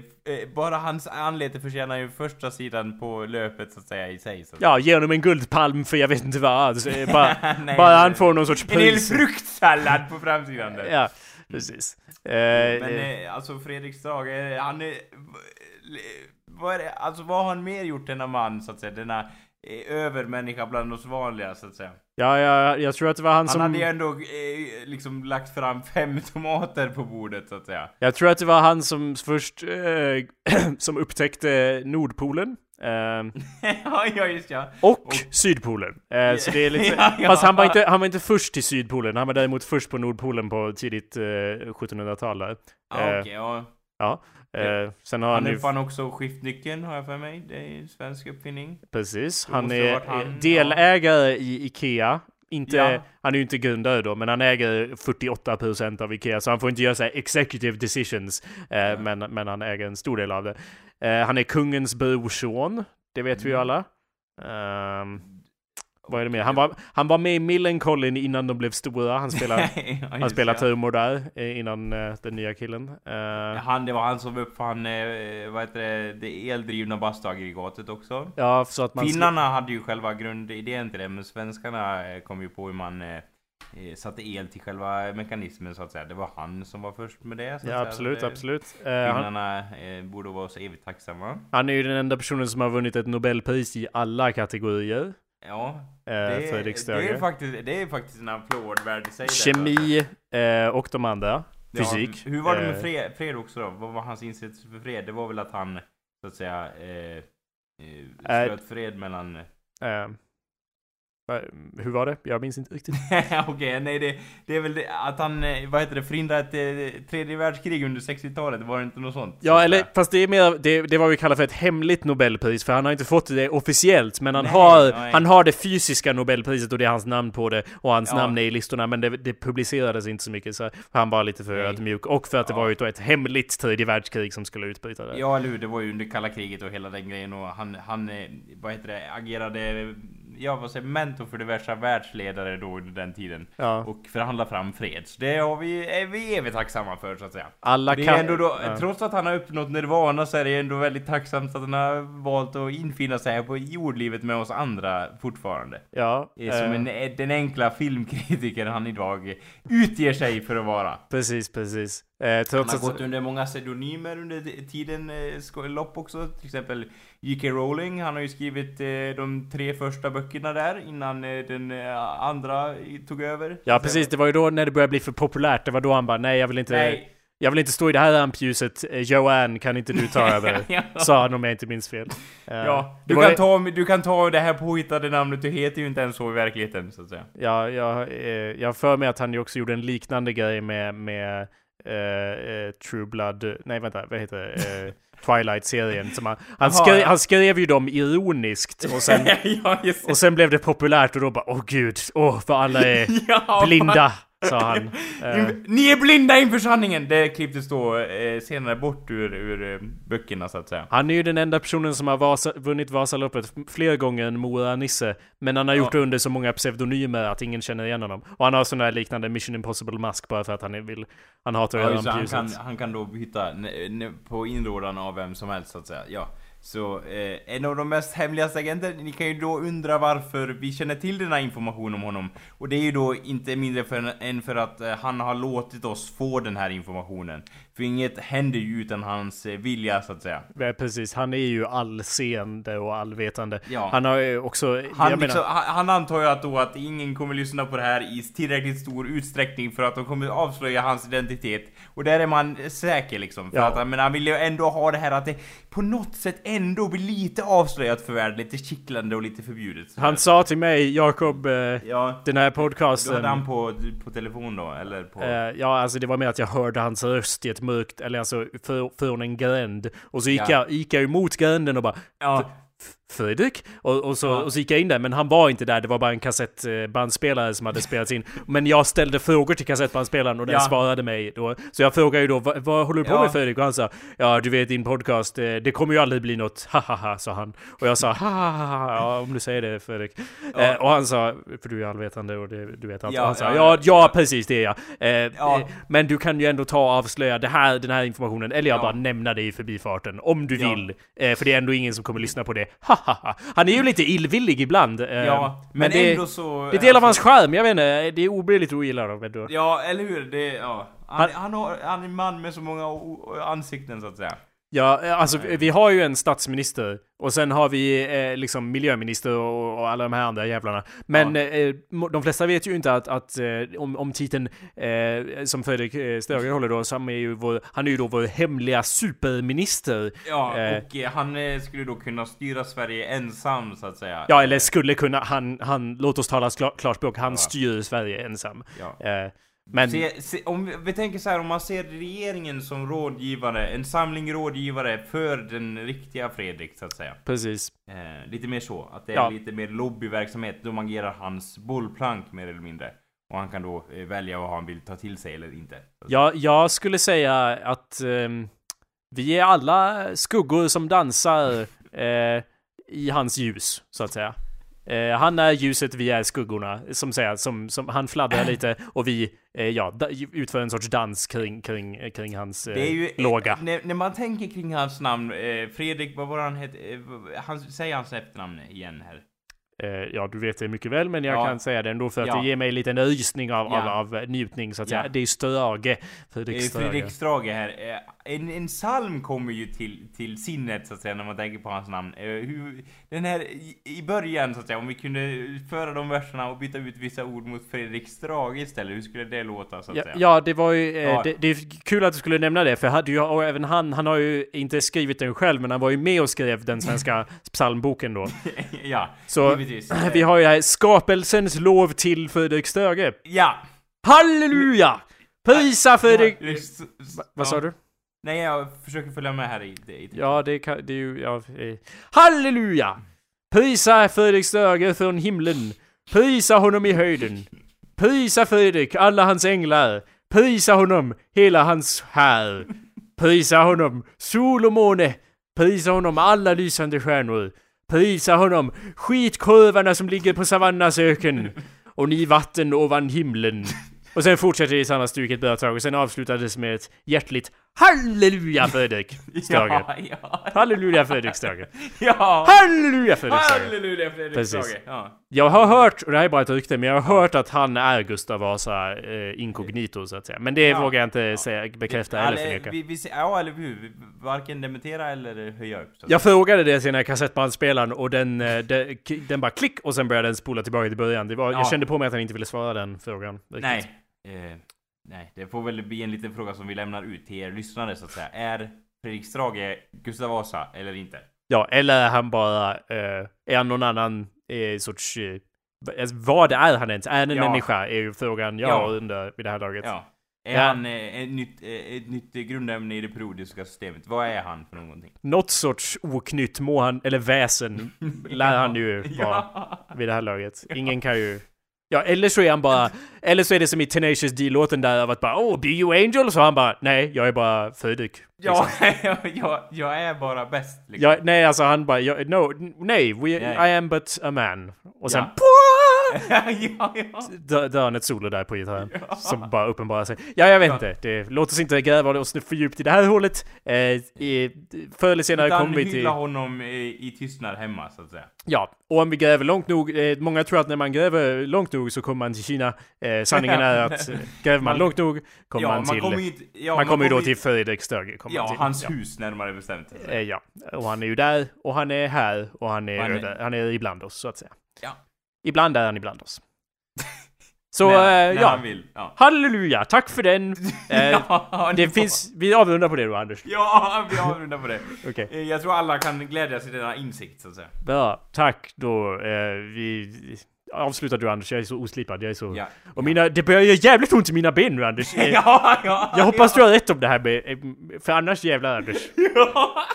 bara hans anlete förtjänar ju första sidan på löpet så att säga i sig. Så Ja, ge honom en guldpalm för jag vet inte vad. Alltså, (laughs) bara Nej, bara han får någon sorts En hel pris. fruktsallad på framsidan där. Ja, precis. Eh, Men eh, eh, alltså Fredrik Strage, han är... Vad är det, alltså vad har han mer gjort denna man så att säga? Denna eh, övermänniska bland oss vanliga så att säga. ja, ja, jag tror att det var han, Han som... hade ju ändå eh, liksom lagt fram (laughs) fem tomater på bordet så att säga. Jag tror att det var han som först eh, (clears throat) som upptäckte Nordpolen. Ehm, (laughs) ja, ja, just ja. och, Och- Sydpolen. Eh, så det är lite, (laughs) Ja, ja. Fast han var, inte, han var inte först till Sydpolen, han var däremot först på Nordpolen på tidigt eh, 1700-tal där. Ja, Eh, okej, ja. Ja. Eh, sen har Han han ju... uppfann också skiftnyckeln har jag för mig. Det är en svensk uppfinning. Precis. Han är han, delägare i Ikea. Inte, Ja. Han är ju inte grundare då, men han äger 48% av Ikea, så han får inte göra så executive decisions. Eh, men, men han äger en stor del av det. Eh, han är kungens brorson, det vet vi ju Mm. alla. Ehm, vad är det mer? Han var, han var med i Millencolin innan de blev stora. Han spelade, (laughs) ja, han ja. trummor där eh, innan eh, den nya killen. Eh, Han, det var han som uppfann, eh, vad heter det, det eldrivna bastuaggregatet också. ja, så att man... Finnarna hade ju själva grundidén till det, men svenskarna kom ju på hur man satte el till själva mekanismen så att säga. Det var han som var först med det. Så Ja, absolut, Så det, absolut. Finnarna eh, borde vara så evigt tacksamma. han är ju den enda personen som har vunnit ett Nobelpris i alla kategorier. Ja, Eh, det, Fredrik det, är faktiskt, det är faktiskt en applåd värd i sig. detta. Kemi eh, och de andra. Fysik. Ja, hur var det med Eh, fred, fred också då? Vad var hans insats för fred? Det var väl att han, så att säga, Eh, slöt fred mellan... Eh, hur var det? Jag minns inte riktigt. (laughs) Okej, nej det, det är väl det, att han, eh, vad heter det, förhindrade ett eh, tredje världskrig under 60-talet, var det inte något sånt? Så Ja, eller fast det är mer, det, det var vi kallar för ett hemligt Nobelpris, för han har inte fått det officiellt, men han Nej, har, nej. han har det fysiska Nobelpriset och det är hans namn på det, och hans Ja. namn är i listorna, men det, det publicerades inte så mycket, så han var lite för ödmjuk, och för att det Ja. var ju då ett hemligt tredje världskrig som skulle utbryta där. Ja, eller hur, det var ju under kalla kriget och hela den grejen och han, han, vad heter det, agerade, ja vad säger mentor för diverse världsledare då under den tiden. Ja. Och förhandla fram fred. Så det har vi, är vi evigt tacksamma för så att säga. Alla Det kan... är ändå då, ja. trots att han har uppnått nirvana så är det ändå väldigt tacksamt att han har valt att infinna sig här på jordlivet med oss andra fortfarande. Ja, Som eh, en, den enkla filmkritiker han idag utger sig för att vara. precis, precis. Eh, Han har att... gått under många pseudonymer under tiden eh, lopp också. Till exempel J.K. Rowling, han har ju skrivit eh, de tre första böckerna där innan eh, den eh, andra tog över. Ja, precis. Det var ju då när det började bli för populärt. Det var då han bara, nej, jag vill inte... Nej. Jag vill inte stå i det här rampljuset. Eh, Joanne, kan inte du ta (laughs) över? Ja. Sa han om jag inte minns fel. Eh, Ja, du kan, det- ta, du kan ta det här påhittade namnet, du heter ju inte ens så i verkligheten så att säga. Ja, jag, jag har för mig att han ju också gjorde en liknande grej med, med eh, eh, True Blood, nej vänta, vad heter det? Eh, (laughs) Twilight-serien. Han, han, skrev, han skrev ju dem ironiskt och sen, (laughs) ja, och sen blev det populärt och då bara åh gud, åh för alla är (laughs) Ja, blinda, sa han. (laughs) Eh, Ni är blinda inför sanningen! Det klipptes då eh, senare bort ur, ur eh, böckerna så att säga. han är ju den enda personen som har Vasa, vunnit Vasaloppet fler gånger än Mora Nisse. Men han har gjort Ja. det under så många pseudonymer att ingen känner igen honom. Och han har sån där liknande Mission Impossible-mask bara för att han vill... Han hatar Ja, han, rampljuset. kan, han kan då byta på inrådan av vem som helst så att säga. Ja. Så eh, en av de mest hemligaste agenter, ni kan ju då undra varför vi känner till den här informationen om honom. Och det är ju då inte mindre för, än för att eh, han har låtit oss få den här informationen. För inget händer ju utan hans eh, vilja så att säga. Ja, precis, han är ju allseende och allvetande. Ja. Han har ju också... Han, liksom, menar, han, han antar ju att då att ingen kommer lyssna på det här i tillräckligt stor utsträckning för att de kommer avslöja hans identitet. Och där är man säker liksom. För Ja. att, han- men han vill ju ändå ha det här att det på något sätt ändå blir lite avslöjat för världen, lite kittlande och lite förbjudet. Han sa till mig, Jakob, eh, Ja, den här podcasten... hade han på, på telefon då, eller på... Eh, ja, alltså det var mer att jag hörde hans röst i ett mörkt, eller alltså för, från en gränd. Och så gick, Ja. jag, gick jag emot gränden och bara ja, Fredrik? Och, och, så, Ja. och så gick jag in där, men han var inte där. Det var bara en kassettbandspelare som hade spelats in. Men jag ställde frågor till kassettbandspelaren och den Ja. svarade mig då. Så jag frågade ju då, vad, vad håller du på Ja. med Fredrik? Och han sa, ja du vet din podcast, eh, det kommer ju aldrig bli något, hahaha, sa han. Och jag sa, hahaha, ja om du säger det Fredrik. Eh, och han sa, för du är allvetande och det, du vet allt. Han sa, ja, ja, precis det är jag. Eh, eh, men du kan ju ändå ta och avslöja det här, den här informationen, eller jag Ja. bara nämna det i förbifarten, om du vill. Eh, för det är ändå ingen som kommer lyssna på det. Hahaha. (laughs) Han är ju lite illvillig ibland. Eh, ja, men, men det, ändå så... det är del av hans skärm, jag vet inte. Det är obilligt att ogilla dem. Ja, eller hur? Det, ja. Han, Han- han, har, han är en man med så många ansikten så att säga. Ja, eh, alltså vi har ju en statsminister och sen har vi eh, liksom miljöminister och, och alla de här andra jävlarna. Men eh, mo- de flesta vet ju inte att, att eh, om, om titeln eh, som Fredrik eh, Stöger håller då, han är ju vår, han är ju då vår hemliga superminister. Ja, Eh. och eh, han eh, skulle då kunna styra Sverige ensam så att säga. Ja, eller skulle kunna, han, han låt oss tala kla- klarspråk, han Ja. styr Sverige ensam. Ja. Eh, men... Se, se, om vi, tänker så här, om man ser regeringen som rådgivare, en samling rådgivare för den riktiga Fredrik så att säga. Precis. Eh, lite mer så, att det är Ja. lite mer lobbyverksamhet, de agerar hans bollplank mer eller mindre. Och han kan då eh, välja vad han vill ta till sig eller inte. Ja, jag skulle säga att ehm, vi är alla skuggor som dansar eh, i hans ljus, så att säga. Eh, han är ljuset, vi är skuggorna, som säger, som, som han fladdrar lite och vi, eh, ja, utför en sorts dans kring, kring, kring hans eh, Det är ju, låga. eh, när, när man tänker kring hans namn, eh, Fredrik, vad var han hette? Eh, han, säg hans efternamn igen här. Eh, ja, du vet det mycket väl, men jag Ja. kan säga det ändå för att Ja. det ger mig en liten rysning av, Ja. av, av njutning, så att säga. Det är Strage, Fredrik Eh, Strage. Här. Eh, En, en psalm kommer ju till, till sinnet så att säga när man tänker på hans namn. Eh, Hur, den här i, början så att säga, om vi kunde föra de verserna och byta ut vissa ord mot Fredrik Strage istället, hur skulle det låta så att säga? ja, det var ju... Eh, Ja. Det, det är kul att du skulle nämna det, för hade ju, och även han, han har ju inte skrivit den själv, men han var ju med och skrev den svenska (laughs) psalmboken då. ja, Så givetvis. (clears throat) vi har ju här skapelsens lov till Fredrik Stöge. Ja! Halleluja! Prisa Fredrik... Vad sa du? Nej, jag försöker följa med här i... i, i Ja, det, kan, det är ju... Ja, eh. Halleluja! Prisa Fredrik Stöge från himlen. Prisa honom i höjden. Prisa Fredrik, alla hans änglar. Prisa honom, hela hans här. Prisa honom, sol och måne. Prisa honom, alla lysande stjärnor. Prisa honom, skitkorvarna som ligger på savannas öken. Och ni vatten ovan himlen. Och sen fortsätter det i samma stuk ett bra tag och sen avslutades med ett hjärtligt Halleluja (laughs) Fredrik Stöge. Ja, ja, Halleluja Fredrik Stöge. (laughs) ja! Halleluja Fredrik Stöge. Halleluja Precis. Strage! Ja. Jag har hört, och det här är bara ett rykte, men jag har hört att han är Gustav Vasa eh, inkognito så att säga. Men det Ja. vågar jag inte säga, bekräfta eller Eller, förneka. vi, vi, ja, eller hur? Varken dementera eller höja upp. Så. Jag frågade det till den här kassettbandspelaren och den, eh, den, den bara klick och sen började den spola tillbaka till början. Det var, Ja. Jag kände på mig att han inte ville svara den frågan. riktigt. Nej. Eh, nej, det får väl bli en liten fråga som vi lämnar ut till er lyssnare så att säga. Är Fredrik Strage Gustav Vasa eller inte? Ja, eller är han bara, eh, är han någon annan eh, sorts... Eh, alltså, vad är han ens? Är han en Ja. människa? Är ju frågan jag Ja. undrar vid det här laget. Ja. Är Ja. han eh, ett, nytt, eh, ett nytt grundämne i det periodiska systemet? Vad är han för någonting? Något sorts oknytt må han, eller väsen, (laughs) lär han ju vara Ja. vid det här laget. (laughs) Ingen kan ju... Ja, eller så är han bara... Eller så är det som i Tenacious D-låten där av att bara Oh, be you angel? Så han bara Nej, jag är bara Fredrik. Ja, (laughs) jag, jag är bara bäst liksom. Ja, nej, alltså han bara jag, No, nej, we, Nej. I am but a man. Och sen Ja. Ja, ja. Dö- Dör han ett solo där på gitarren. Som bara uppenbarar sig. Ja, jag vet inte. Det, låt oss inte gräva oss för djupt i det här hålet. Eh, i, förr eller senare kommer vi till... hylla honom eh, i tystnad hemma, så att säga. Ja, och om vi gräver långt nog, eh, många tror att när man gräver långt nog så kommer man till Kina. Eh, sanningen är att eh, gräver man Man- långt nog kommer ja, man till... kommer ju, ja, man kommer ju då ju- till Fredrik Stöge. man Ja, hans ja. hus närmare bestämt. Eh, ja, och han är ju där, och han är här, och han är, Han är- han är ibland oss, så att säga. Ja. Ibland är han ibland oss. (laughs) Så, när, eh, när ja. vill. Ja. Halleluja, tack för den! (laughs) Eh, ja, det får- finns, vi avrundar på det då, Anders. Ja, vi avrundar på det. (laughs) Okej. Eh, Jag tror alla kan glädjas i denna insikt, så att säga. Bra, tack då. Eh, vi avslutar du Anders, jag är så oslipad, jag är så... Ja. Och mina, det börjar göra jävligt ont i mina ben nu Anders. Eh, ja, ja, Jag hoppas du har rätt om det här med, eh, för annars jävlar Anders. Ja.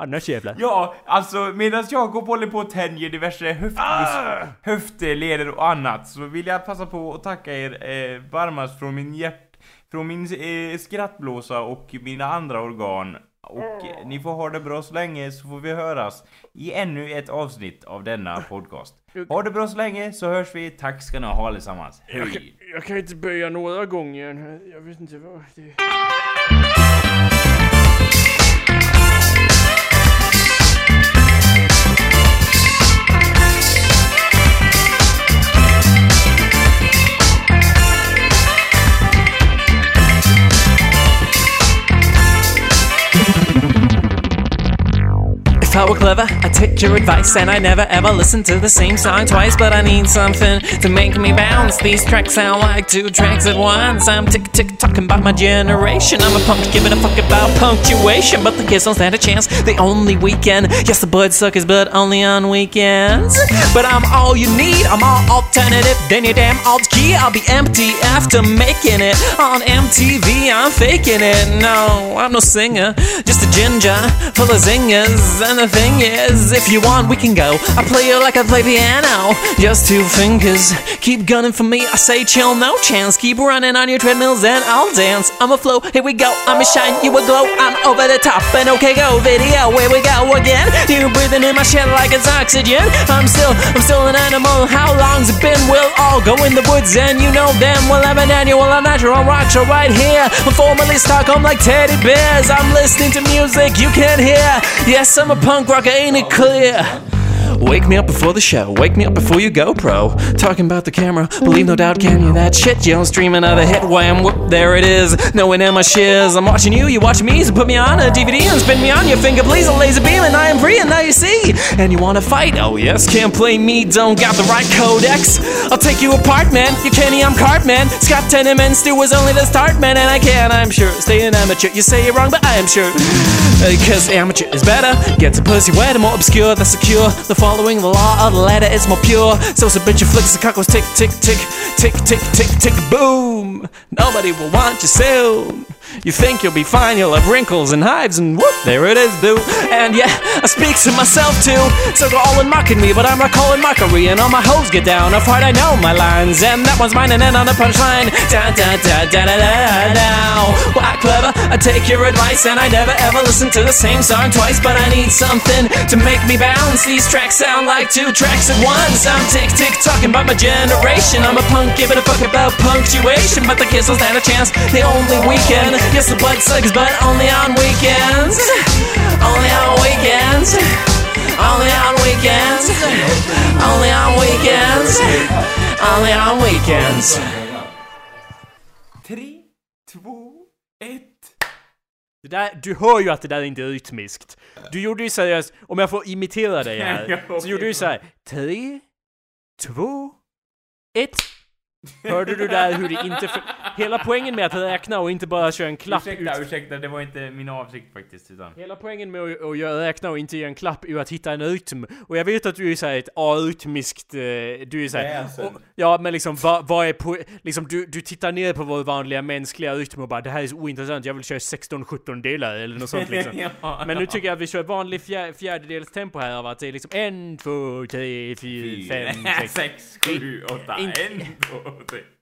Annars jävlar. Ja, alltså medan Jakob håller på att tänja diverse höft, Ah! höftleder och annat så vill jag passa på att tacka er eh, varmast från min hjärt... Från min eh, skrattblåsa och mina andra organ. Och eh, ni får ha det bra så länge så får vi höras i ännu ett avsnitt av denna podcast. Ha det bra så länge så hörs vi. Tack ska ni ha allesammans. Jag kan, Hej! jag kan inte böja några gånger. Jag vet inte vad det... If I were clever, I'd take your advice and I never ever listen to the same song twice. But I need something to make me bounce. These tracks sound like two tracks at once. I'm tick tick talking about my generation. I'm a punk, giving a fuck about punctuation. But the kids don't stand a chance. They only weekend. Yes, the bud suckers, but only on weekends. But I'm all you need. I'm all alternative. Then your damn alt key. I'll be empty after making it on MTV. I'm faking it. No, I'm no singer, just a ginger full of zingers. And thing is, if you want, we can go. I play it like I play piano, just two fingers. Keep gunning for me. I say chill, no chance. Keep running on your treadmills and I'll dance. I'm a flow. Here we go. I'm a shine. You a glow. I'm over the top. And okay, go video. Here we go again. You breathing in my shit like it's oxygen. I'm still, I'm still an animal. How long's it been? We'll all go in the woods and you know them. Well, I'm an annual. I'm natural rock show right here. I'm formerly Stockholm like teddy bears. I'm listening to music you can't hear. Yes, I'm a punk rocker. Ain't it clear? Wake me up before the show, wake me up before you go pro. Talking about the camera, believe no doubt, can you? That shit, yo, stream another hit, wham, whoop, there it is. Knowing in my shiz, I'm watching you, you watching me, so put me on a DVD and spin me on your finger, please, a laser beam, and I am free, and now you see. And you wanna fight? Oh, yes, can't play me, don't got the right codex. I'll take you apart, man, you Kenny, I'm Cartman. Scott Tenorman, Stu was only the start, man, and I can, I'm sure, stay an amateur. You say you're wrong, but I am sure. Uh, because amateur is better, gets a pussy wetter, more obscure, the secure. The following the law of the letter, it's more pure. So it's a bitch of flicks, the cockles tick, tick, tick, tick, tick, tick, tick, boom. Nobody will want you soon. You think you'll be fine, you'll have wrinkles and hives, and whoop, there it is, boo. And yeah, I speak to myself too. So go all in mocking me, but I'm not calling mockery. And all my hoes get down, off hard I know my lines. And that one's mine, and then on the punchline. Da da da da da da da. Why clever? I take your advice, and I never ever listen to the same song twice. But I need something to make me bounce. These tracks sound like two tracks at once. I'm tick tick talking about my generation. I'm a punk, giving a fuck about punctuation. But the kids don't stand a chance. The only weekend. Yes, the blood sucks, but only on weekends. Only on weekends. Only on weekends. Only on weekends. Only on weekends. Tre, två, ett. Det där, du hör ju att det där inte är rytmiskt. Du gjorde ju seriöst, om jag får imitera dig här, (laughs) så gjorde du så här. Tre, två, ett. Hörde du där hur det inte... För... Hela poängen med att räkna och inte bara köra en klapp Ursäkta, ut... ursäkta, det var inte min avsikt faktiskt, utan... Hela poängen med att, att göra räkna och inte göra en klapp är att hitta en rytm. Och jag vet att du är såhär ett arytmiskt... eh, Du är såhär... Ja men liksom vad, vad är på... Liksom du, du tittar ner på vår vanliga mänskliga rytm och bara det här är så ointressant, jag vill köra 16-17 delar eller något sånt liksom. (laughs) Ja, Men nu tycker jag att vi kör vanlig fjär, fjärdedels tempo här av att det är liksom en, två, tre, fyra, fem, (laughs) sex. sex, sju, åtta, en, två, tre.